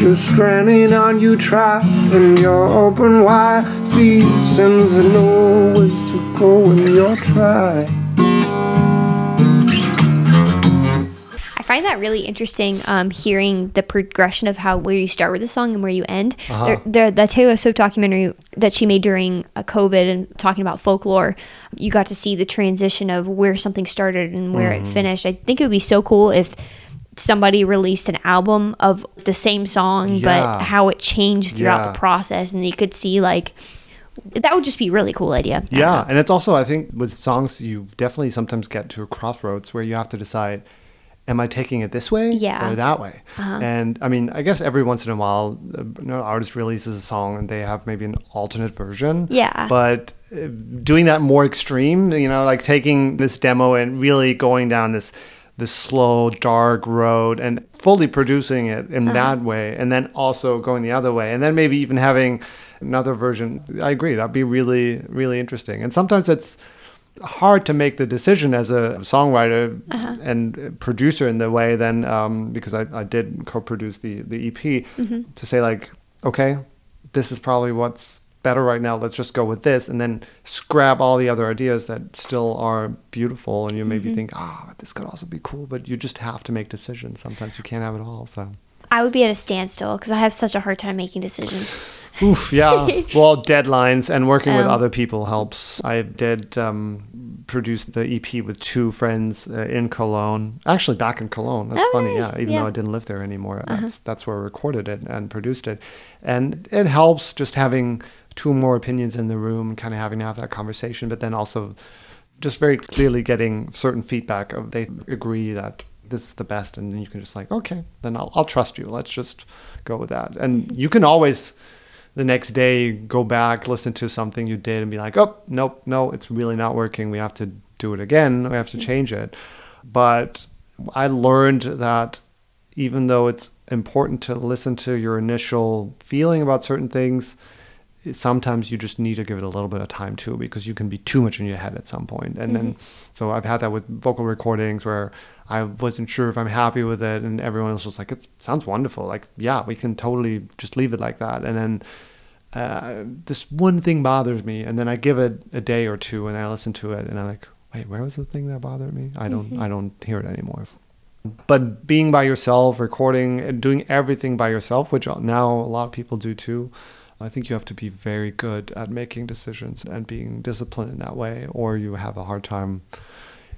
You're stranding on you try, and your open wide feet sends no ways to go when you're try. I find that really interesting. Um, hearing the progression of how where you start with the song and where you end. There, there, the Taylor Swift documentary that she made during uh, COVID and talking about folklore, you got to see the transition of where something started and where it finished. I think it would be so cool if somebody released an album of the same song, Yeah. but how it changed throughout Yeah. the process, and you could see like that would just be a really cool idea. Yeah, and it's also I think with songs you definitely sometimes get to a crossroads where you have to decide am I taking it this way Yeah. Uh-huh. or that way? And I mean, I guess every once in a while uh, an artist releases a song and they have maybe an alternate version. Yeah. But uh, doing that more extreme, you know, like taking this demo and really going down this this slow dark road and fully producing it in uh-huh. that way and then also going the other way and then maybe even having another version. I agree that'd be really really interesting. And sometimes it's hard to make the decision as a songwriter uh-huh. and producer in the way then um, because I, I did co-produce the, the ep mm-hmm. to say like okay this is probably what's better right now let's just go with this and then scrap all the other ideas that still are beautiful and you maybe think ah this could also be cool but you just have to make decisions sometimes you can't have it all so I would be at a standstill because I have such a hard time making decisions. Oof, yeah. well, deadlines and working with Um, other people helps. I did um, produce the EP with two friends uh, in Cologne. Actually, back in Cologne. That's Oh, funny. nice. Yeah, even Yeah. Uh-huh. though I didn't live there anymore, that's that's where I recorded it and produced it. And it helps just having two more opinions in the room, kind of having to have that conversation, but then also just very clearly getting certain feedback of they agree that this is the best and then you can just like okay then I'll, I'll trust you let's just go with that and you can always the next day go back listen to something you did and be like oh nope no it's really not working. We have to do it again. We have to mm-hmm. change it. But i learned that even though it's important to listen to your initial feeling about certain things sometimes you just need to give it a little bit of time too because you can be too much in your head at some point. And then so i've had that with vocal recordings where i wasn't sure if i'm happy with it and everyone else was like it sounds wonderful. Like yeah we can totally just leave it like that. And then uh, this one thing bothers me and then i give it a day or two and i listen to it and i'm like wait where was the thing that bothered me? I don't i don't hear it anymore. But being by yourself recording and doing everything by yourself which now a lot of people do too i think you have to be very good at making decisions and being disciplined in that way or you have a hard time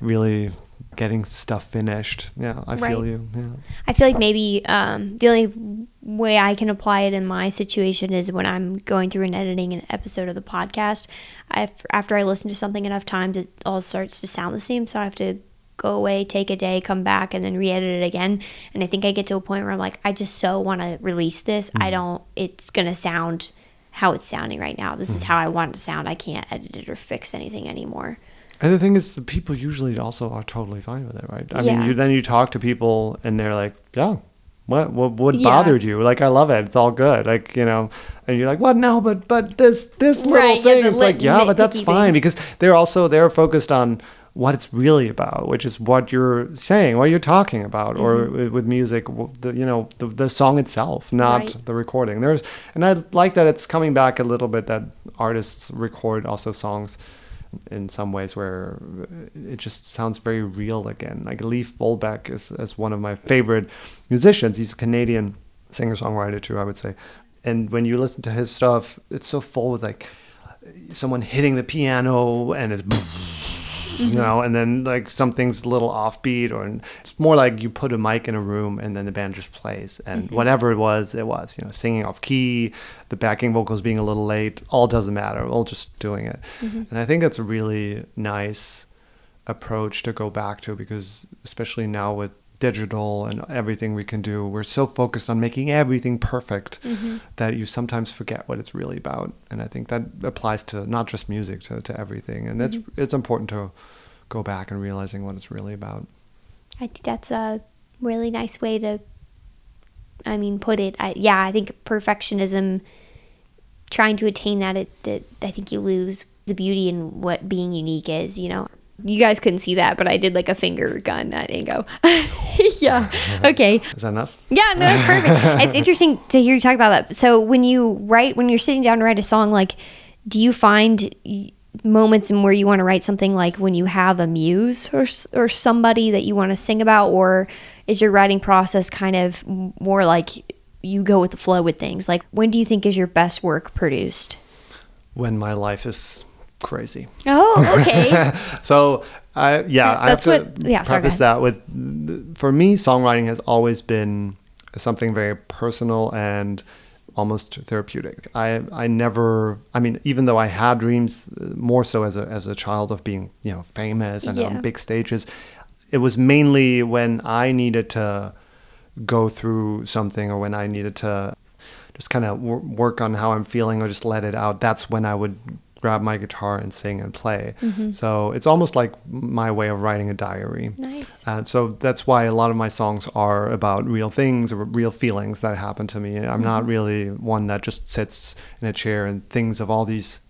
really getting stuff finished yeah i feel you yeah I feel like maybe um, the only way I can apply it in my situation is when I'm going through and editing an episode of the podcast. I, after I listen to something enough times, it all starts to sound the same. So I have to go away, take a day, come back, and then re-edit it again. And I think I get to a point where I'm like, I just so want to release this. I mm. don't. It's gonna sound how it's sounding right now. This is mm. how I want it to sound. I can't edit it or fix anything anymore. And the thing is, the people usually also are totally fine with it, right? I Yeah. mean, you, then you talk to people and they're like, "Yeah, what what what Yeah. bothered you? Like, I love it. It's all good. Like, you know." And you're like, "What? No, but but this this little Right, thing." the it's like, yeah, but that's fine thing. because they're also they're focused on what it's really about, which is what you're saying, what you're talking about, or with- music, the you know the the song itself, not Mm-hmm. Right. the recording. There's and I like that it's coming back a little bit that artists record also songs in some ways where it just sounds very real again. Like Leif Vollebekk is, is one of my favorite musicians. He's a Canadian singer songwriter too, I would say. And when you listen to his stuff, it's so full with like someone hitting the piano and it's you mm-hmm. know, and then like something's a little offbeat, or it's more like you put a mic in a room and then the band just plays, and mm-hmm. whatever it was, it was, you know, singing off key, the backing vocals being a little late, all doesn't matter, all just doing it, mm-hmm. and I think that's a really nice approach to go back to because especially now with digital and everything we can do we're so focused on making everything perfect mm-hmm. that you sometimes forget what it's really about. And i think that applies to not just music to, to everything. And it's mm-hmm. it's important to go back and realizing what it's really about. I think that's a really nice way to, I mean, put it. I, yeah, I think perfectionism, trying to attain that, it, that I think you lose the beauty in what being unique is, you know. You guys couldn't see that, but I did like a finger gun at Ingo. yeah. Okay. Is that enough? Yeah, no, that's perfect. it's interesting to hear you talk about that. So when you write, when you're sitting down to write a song, like, do you find moments in where you want to write something like when you have a muse or or somebody that you want to sing about, or is your writing process kind of more like you go with the flow with things? Like, when do you think is your best work produced? When my life is crazy. Oh, okay. So, I yeah, I have to what- yeah, sorry, preface that with, for me, songwriting has always been something very personal and almost therapeutic. I I never, I mean, even though I had dreams, more so as a as a child of being you know famous and Yeah. on big stages, it was mainly when I needed to go through something or when I needed to just kind of wor- work on how I'm feeling or just let it out. That's when I would grab my guitar and sing and play. Mm-hmm. So it's almost like my way of writing a diary. Nice. And so that's why a lot of my songs are about real things or real feelings that happen to me. I'm not mm-hmm. really one that just sits in a chair and thinks of all these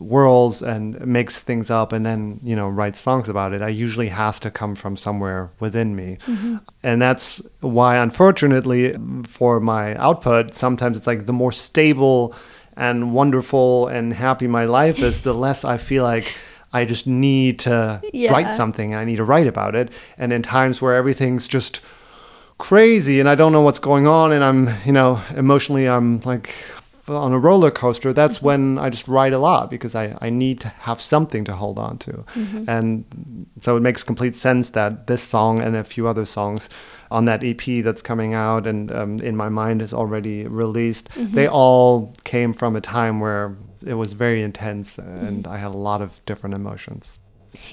worlds and makes things up and then you know writes songs about it i usually has to come from somewhere within me mm-hmm. and that's why unfortunately for my output sometimes it's like the more stable and wonderful and happy my life is the less i feel like i just need to Yeah. write something i need to write about it and in times where everything's just crazy and I don't know what's going on and I'm, you know, emotionally I'm like on a roller coaster, that's mm-hmm. when I just write a lot because I, I need to have something to hold on to. Mm-hmm. And so it makes complete sense that this song and a few other songs on that EP that's coming out and um, in my mind is already released, they all came from a time where it was very intense and I had a lot of different emotions.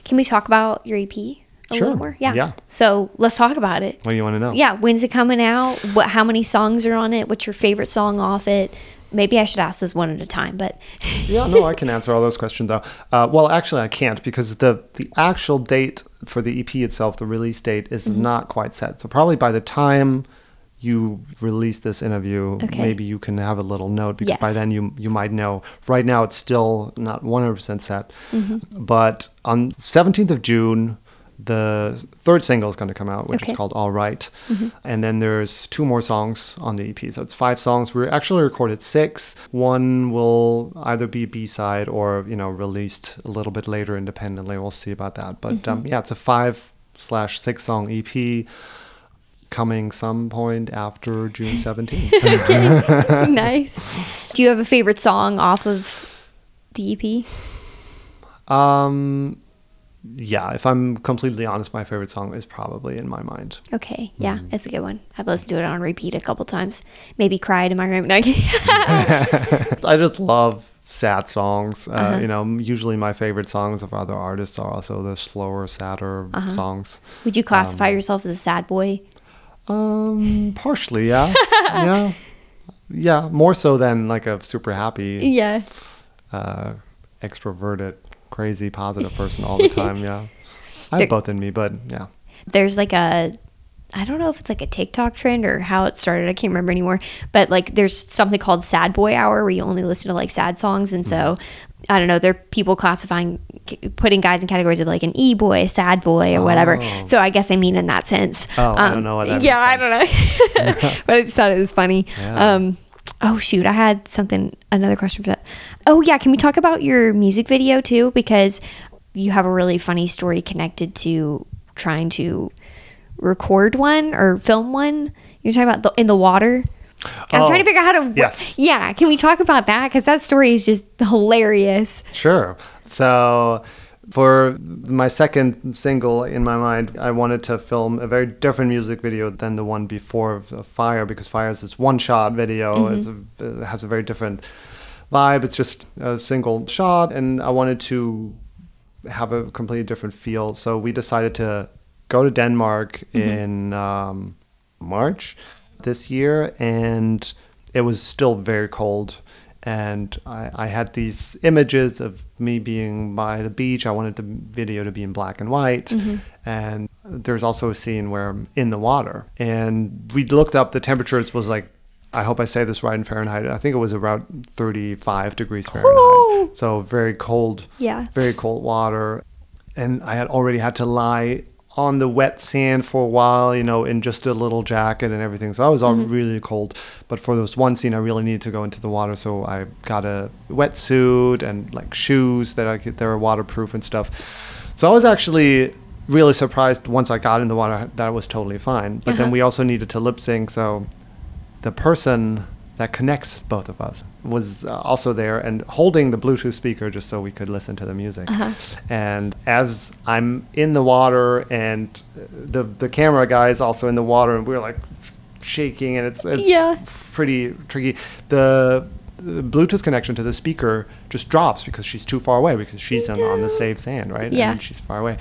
Can we talk about your EP a Sure. little more? Yeah. Yeah. So let's talk about it. What do you want to know? Yeah, when's it coming out? What how many songs are on it? What's your favorite song off it? Maybe I should ask this one at a time, but Yeah, no, I can answer all those questions though. Uh, well, actually, I can't because the the actual date for the EP itself, the release date, is Mm-hmm. not quite set. So probably by the time you release this interview, Okay. maybe you can have a little note because by then you you might know. Right now, it's still not one hundred percent set, Mm-hmm. but on seventeenth of June. The third single is going to come out, which Okay. Mm-hmm. is called All Right. And then there's two more songs on the EP. So it's five songs. We actually recorded six. One will either be B side or, you know, released a little bit later independently. We'll see about that. But Mm-hmm. um, yeah, it's a five slash six song EP coming some point after June 17th. nice. Do you have a favorite song off of the EP? um, yeah, if I'm completely honest, my favorite song is probably In My Mind. Okay, yeah, Mm. it's a good one. I've listened to it on repeat a couple times. Maybe cried in my room. No, I just love sad songs. Uh, Uh-huh. You know, usually my favorite songs of other artists are also the slower, sadder Uh-huh. songs. Would you classify yourself as a sad boy? Um, partially, yeah, yeah, yeah. More so than like a super happy, Yeah. uh, extroverted, crazy, positive person all the time. Yeah, I There- have both in me, but yeah. there's like a I don't know if it's like a TikTok trend or how it started. I can't remember anymore. But like there's something called Sad Boy Hour where you only listen to like sad songs. And so I don't know, there are people classifying, putting guys in categories of like an e boy, sad boy, or whatever. Oh. So I guess I mean in that sense. Oh, I don't know what that Yeah, I don't know. but I just thought it was funny. Yeah. Um, oh, shoot. I had something, another question for that. Oh, yeah. Can we talk about your music video too? Because you have a really funny story connected to trying to record one or film one. You're talking about the, in the water. I'm Oh, trying to oh, figure out how to. yes. Yeah. Can we talk about that? Because that story is just hilarious. Sure. So for my second single in my mind, I wanted to film a very different music video than the one before Fire because Fire is this one shot video. It's a, it has a very different vibe. It's just a single shot, and I wanted to have a completely different feel. So we decided to go to Denmark in um, March this year, and it was still very cold. And I, I had these images of me being by the beach. I wanted the video to be in black and white. Mm-hmm. And there's also a scene where I'm in the water. And we looked up the temperatures was like I hope I say this right in Fahrenheit. I think it was around 35 degrees! Fahrenheit. So very cold. Yeah. Very cold water. And I had already had to lie on the wet sand for a while, you know, in just a little jacket and everything. So I was all Mm-hmm. really cold. But for this one scene, I really needed to go into the water. So I got a wetsuit and like shoes that I could, were waterproof and stuff. So I was actually really surprised once I got in the water that it was totally fine. But then Uh-huh. we also needed to lip sync. So the person that connects both of us was uh, also there and holding the Bluetooth speaker just so we could listen to the music. Uh-huh. And as I'm in the water and uh, the the camera guy is also in the water and we're like shaking and it's it's Yeah. pretty tricky. The the Bluetooth connection to the speaker just drops because she's too far away because she's on, on the safe sand, right? Yeah. And she's far away.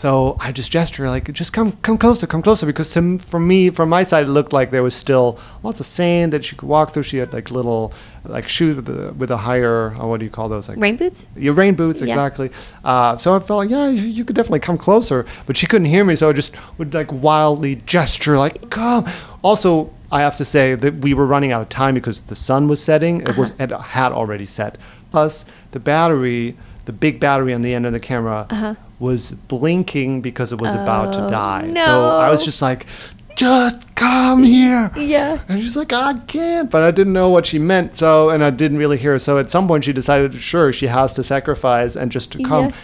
So I just gesture like, just come, come closer, come closer, because to, me, from my side, it looked like there was still lots of sand that she could walk through. She had like little, like shoes with a, with a higher, uh, what do you call those? Like Rain boots? your rain boots, Yeah. exactly. Uh, so I felt like, yeah, you, you could definitely come closer, but she couldn't hear me, so I just would like wildly gesture, like, come. Also, I have to say that we were running out of time because the sun was setting. It was it had already set. Plus, the battery, the big battery on the end of the camera, was blinking because it was about to oh, die. So I was just like, just come here. Yeah. And she's like, I can't. But I didn't know what she meant. So, and I didn't really hear. So at some point, she decided, sure, she has to sacrifice and just to come. Yeah.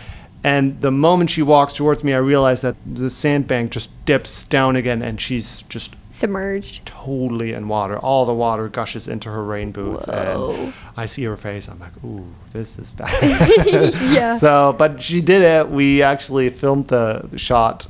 And the moment she walks towards me, I realize that the sandbank just dips down again and she's just Submerged. totally in water. All the water gushes into her rain boots. Whoa. And I see her face. I'm like, ooh, this is bad. Yeah. So, but she did it. We actually filmed the, shot,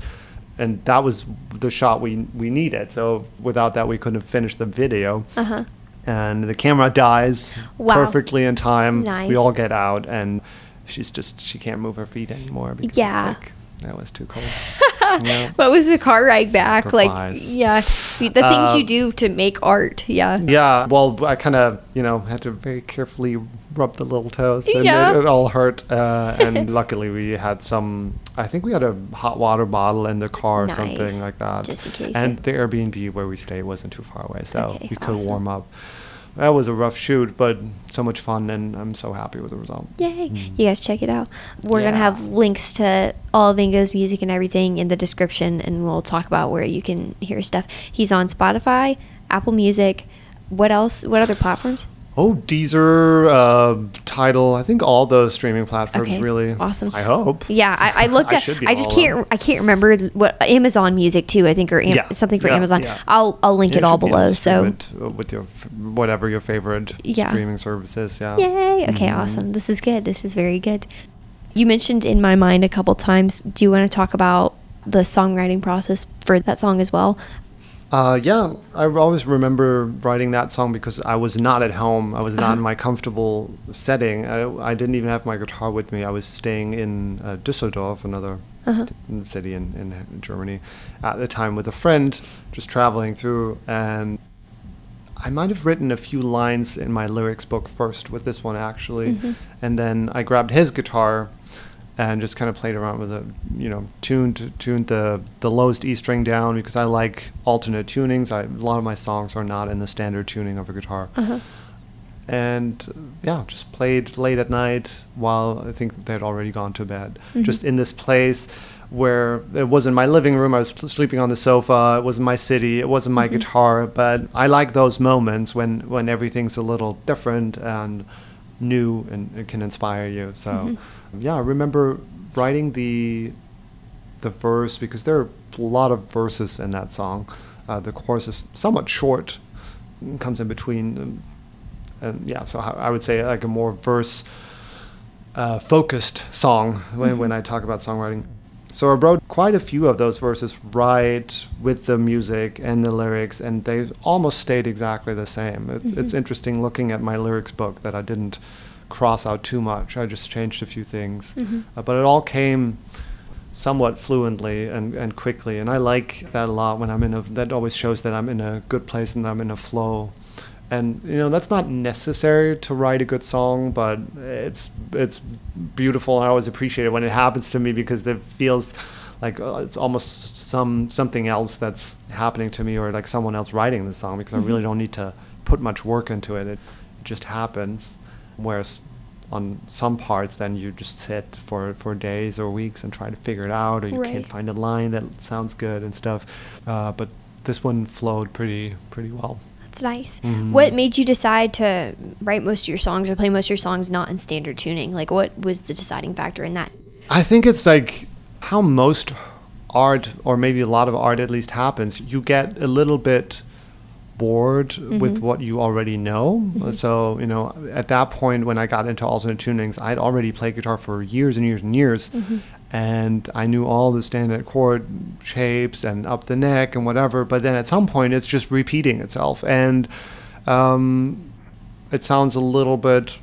and that was the shot we we needed. So without that, we couldn't have finished the video. Uh-huh. And the camera dies Wow. perfectly in time. Nice. We all get out, and she's just she can't move her feet anymore because Yeah. it's like that was too cold. yeah. What was the car ride back? Like, yeah, the things you Um, do to make art. Yeah. Yeah, well, I kind of, you know, had to very carefully rub the little toes, and Yeah. it, it all hurt. Uh, and luckily, we had some. I think we had a hot water bottle in the car or something like that. Just in case And the Airbnb where we stayed wasn't too far away, so Okay, we could awesome. warm up. That was a rough shoot, but so much fun, and I'm so happy with the result. Yay. Mm-hmm. You guys check it out. We're going to have links to all of Ingo's music and everything in the description, and we'll talk about where you can hear stuff. He's on Spotify, Apple Music. What else? What other platforms? Oh, Deezer, uh, Tidal, I think all those streaming platforms Okay, really. awesome. I hope. Yeah, I, I looked I at. should be I just can't. over. I can't remember what Amazon Music too. I think or Am, Yeah, something for yeah, Amazon. yeah. I'll I'll link Yeah, it all below. So with your f- whatever your favorite Yeah. streaming services, yeah. Yay. Okay, Mm-hmm. awesome. This is good. This is very good. You mentioned in my mind a couple times. Do you want to talk about the songwriting process for that song as well? Uh, yeah, I always remember writing that song because I was not at home. I was not in my comfortable setting. I, I didn't even have my guitar with me. I was staying in uh, Düsseldorf, another Uh-huh. t- city in, in Germany, at the time with a friend, just traveling through. And I might have written a few lines in my lyrics book first with this one, actually. And then I grabbed his guitar and just kind of played around with it, you know, tuned tuned the the lowest E string down because I like alternate tunings. I, a lot of my songs are not in the standard tuning of a guitar. Uh-huh. And yeah, just played late at night while I think they'd already gone to bed. Mm-hmm. Just in this place where it wasn't my living room. I was sleeping on the sofa. It wasn't my city. It wasn't my mm-hmm. guitar. But I like those moments when when everything's a little different and new and it can inspire you. So mm-hmm. Yeah, I remember writing the the verse because there are a lot of verses in that song. Uh, the chorus is somewhat short, comes in between, um, and yeah. So I would say like a more verse uh, focused song when, when I talk about songwriting. So I wrote quite a few of those verses right with the music and the lyrics, and they almost stayed exactly the same. It, It's interesting looking at my lyrics book that I didn't cross out too much. I just changed a few things, Uh, but it all came somewhat fluently and, and quickly, and I like that a lot. When I'm in a, that always shows that I'm in a good place and I'm in a flow and you know that's not necessary to write a good song but it's it's beautiful and i always appreciate it when it happens to me because it feels like uh, it's almost some something else that's happening to me or like someone else writing the song because i really don't need to put much work into it. It just happens. Whereas on some parts, then you just sit for, for days or weeks and try to figure it out, or you Right. can't find a line that sounds good and stuff. Uh, but this one flowed pretty pretty well. That's nice. Mm-hmm. What made you decide to write most of your songs or play most of your songs not in standard tuning? Like, what was the deciding factor in that? I think it's like how most art, or maybe a lot of art at least, happens. You get a little bit bored mm-hmm. with what you already know. Mm-hmm. So, you know, at that point when I got into alternate tunings, I'd already played guitar for years and years and years. Mm-hmm. And I knew all the standard chord shapes and up the neck and whatever. But then at some point, it's just repeating itself. And um, it sounds a little bit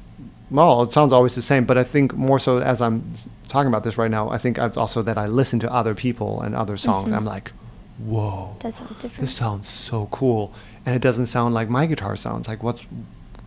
well it sounds always the same but i think more so as i'm talking about this right now i think it's also that i listen to other people and other songs i'm like whoa That sounds different. this sounds so cool and it doesn't sound like my guitar sounds like what's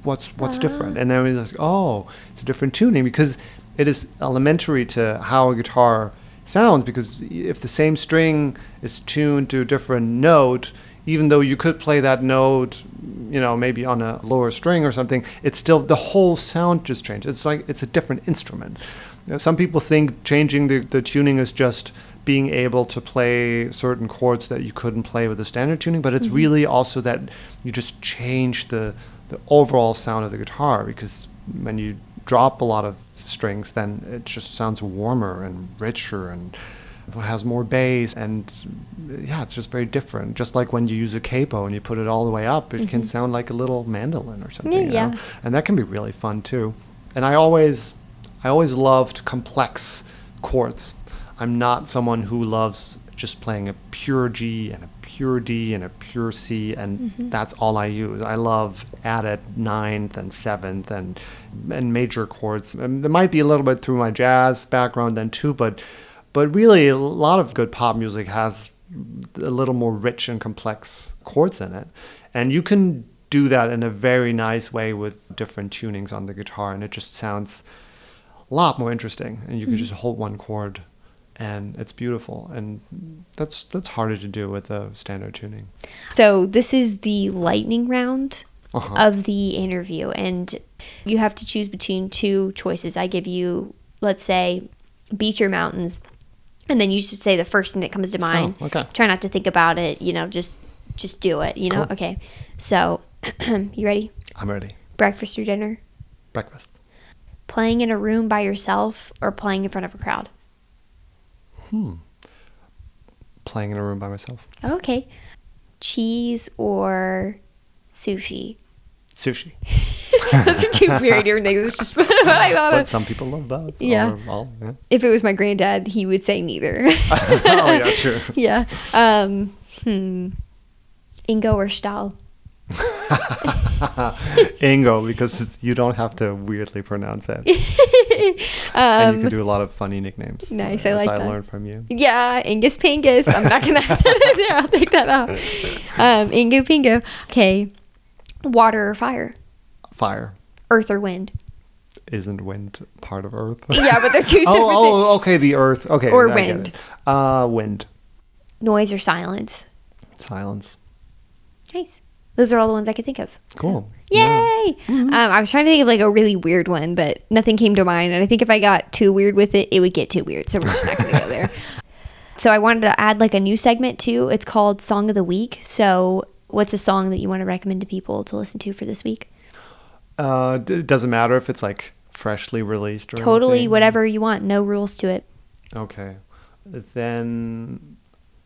what's what's different? Ah. And then it's like oh it's a different tuning because it is elementary to how a guitar sounds because if the same string is tuned to a different note even though you could play that note you know maybe on a lower string or something it's still the whole sound just changed it's like it's a different instrument. You know, some people think changing the, the tuning is just being able to play certain chords that you couldn't play with the standard tuning, but it's mm-hmm. really also that you just change the the overall sound of the guitar because when you drop a lot of strings, then it just sounds warmer and richer and has more bass and yeah, it's just very different. Just like when you use a capo and you put it all the way up, it can mm-hmm. sound like a little mandolin or something. you Yeah. know? and that can be really fun too. And I always, I always loved complex chords. I'm not someone who loves just playing a pure G and a pure D and a pure C, and mm-hmm. that's all I use. I love added ninth and seventh and and major chords. Um, and there might be a little bit through my jazz background then too, but but really a lot of good pop music has a little more rich and complex chords in it, and you can do that in a very nice way with different tunings on the guitar, and it just sounds a lot more interesting. And you can mm-hmm. just hold one chord, and it's beautiful. And that's that's harder to do with a standard tuning. So this is the lightning round Uh-huh. of the interview, and you have to choose between two choices. I give you, let's say, beach or mountains, and then you should say the first thing that comes to mind. Oh, okay. Try not to think about it. You know, just just do it. You know. Cool. Okay. So, you ready? I'm ready. Breakfast or dinner? Breakfast. Playing in a room by yourself or playing in front of a crowd? Playing in a room by myself. Okay. Cheese or sushi? Sushi. Those are two very different things. It's just what I thought But of. some people love both. Yeah. Or all, yeah. If it was my granddad, he would say neither. oh yeah, sure. yeah. Um, hmm. Ingo or Stahl? Ingo, because you don't have to weirdly pronounce it. and you can do a lot of funny nicknames. Um, Nice, I like I that. learned from you. Yeah, Ingus Pingus. I'm not gonna have that in there. I'll take that out. Um, Ingo Pingo. Okay. Water or fire? Fire Earth or wind? isn't wind part of Earth. Yeah, but they're two separate things. oh, oh, okay. The Earth. Okay. Or I wind. Uh, wind. Noise or silence? Silence. Nice. Those are all the ones I could think of. So, Yay! Um, I was trying to think of like a really weird one, but nothing came to mind. And I think if I got too weird with it, it would get too weird. So we're just not going to go there. So I wanted to add like a new segment too. It's called Song of the Week. So what's a song that you want to recommend to people to listen to for this week? Uh, d- it doesn't matter if it's like freshly released or Totally anything. whatever you want. No rules to it. Okay. Then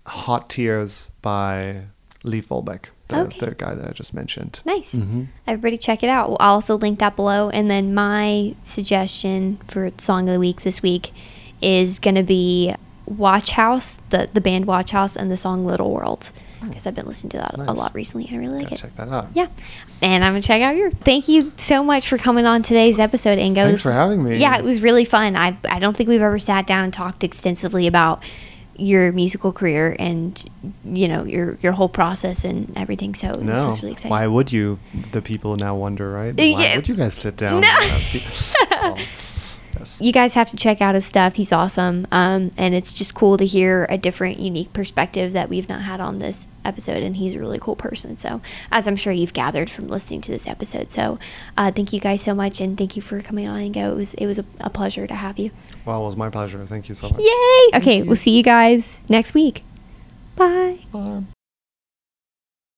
Hot Tears by Leif Vollebekk, the, Okay. the guy that I just mentioned. Nice. Mm-hmm. Everybody check it out. I'll also link that below. And then my suggestion for Song of the Week this week is going to be Watchhouse, the, the band Watchhouse, and the song Little World. Because I've been listening to that a lot recently and I really like Gotta it. check that out. Yeah. And I'm going to check out yours. Thank you so much for coming on today's episode, Ingo. Thanks This for was- having me. Yeah, it was really fun. I, I don't think we've ever sat down and talked extensively about your musical career and you know your your whole process and everything so this No. is really exciting Why would you? The people now wonder, right? Uh, Why Yeah. would you guys sit down? No. and have pe- well, Yes. you guys have to check out his stuff. He's awesome. Um, and it's just cool to hear a different, unique perspective that we've not had on this episode. And he's a really cool person. So, as I'm sure you've gathered from listening to this episode. So, uh, thank you guys so much. And thank you for coming on Ingo. It was, it was a, a pleasure to have you. Well, it was my pleasure. Thank you so much. Yay! Okay, we'll see you guys next week. Bye. Bye.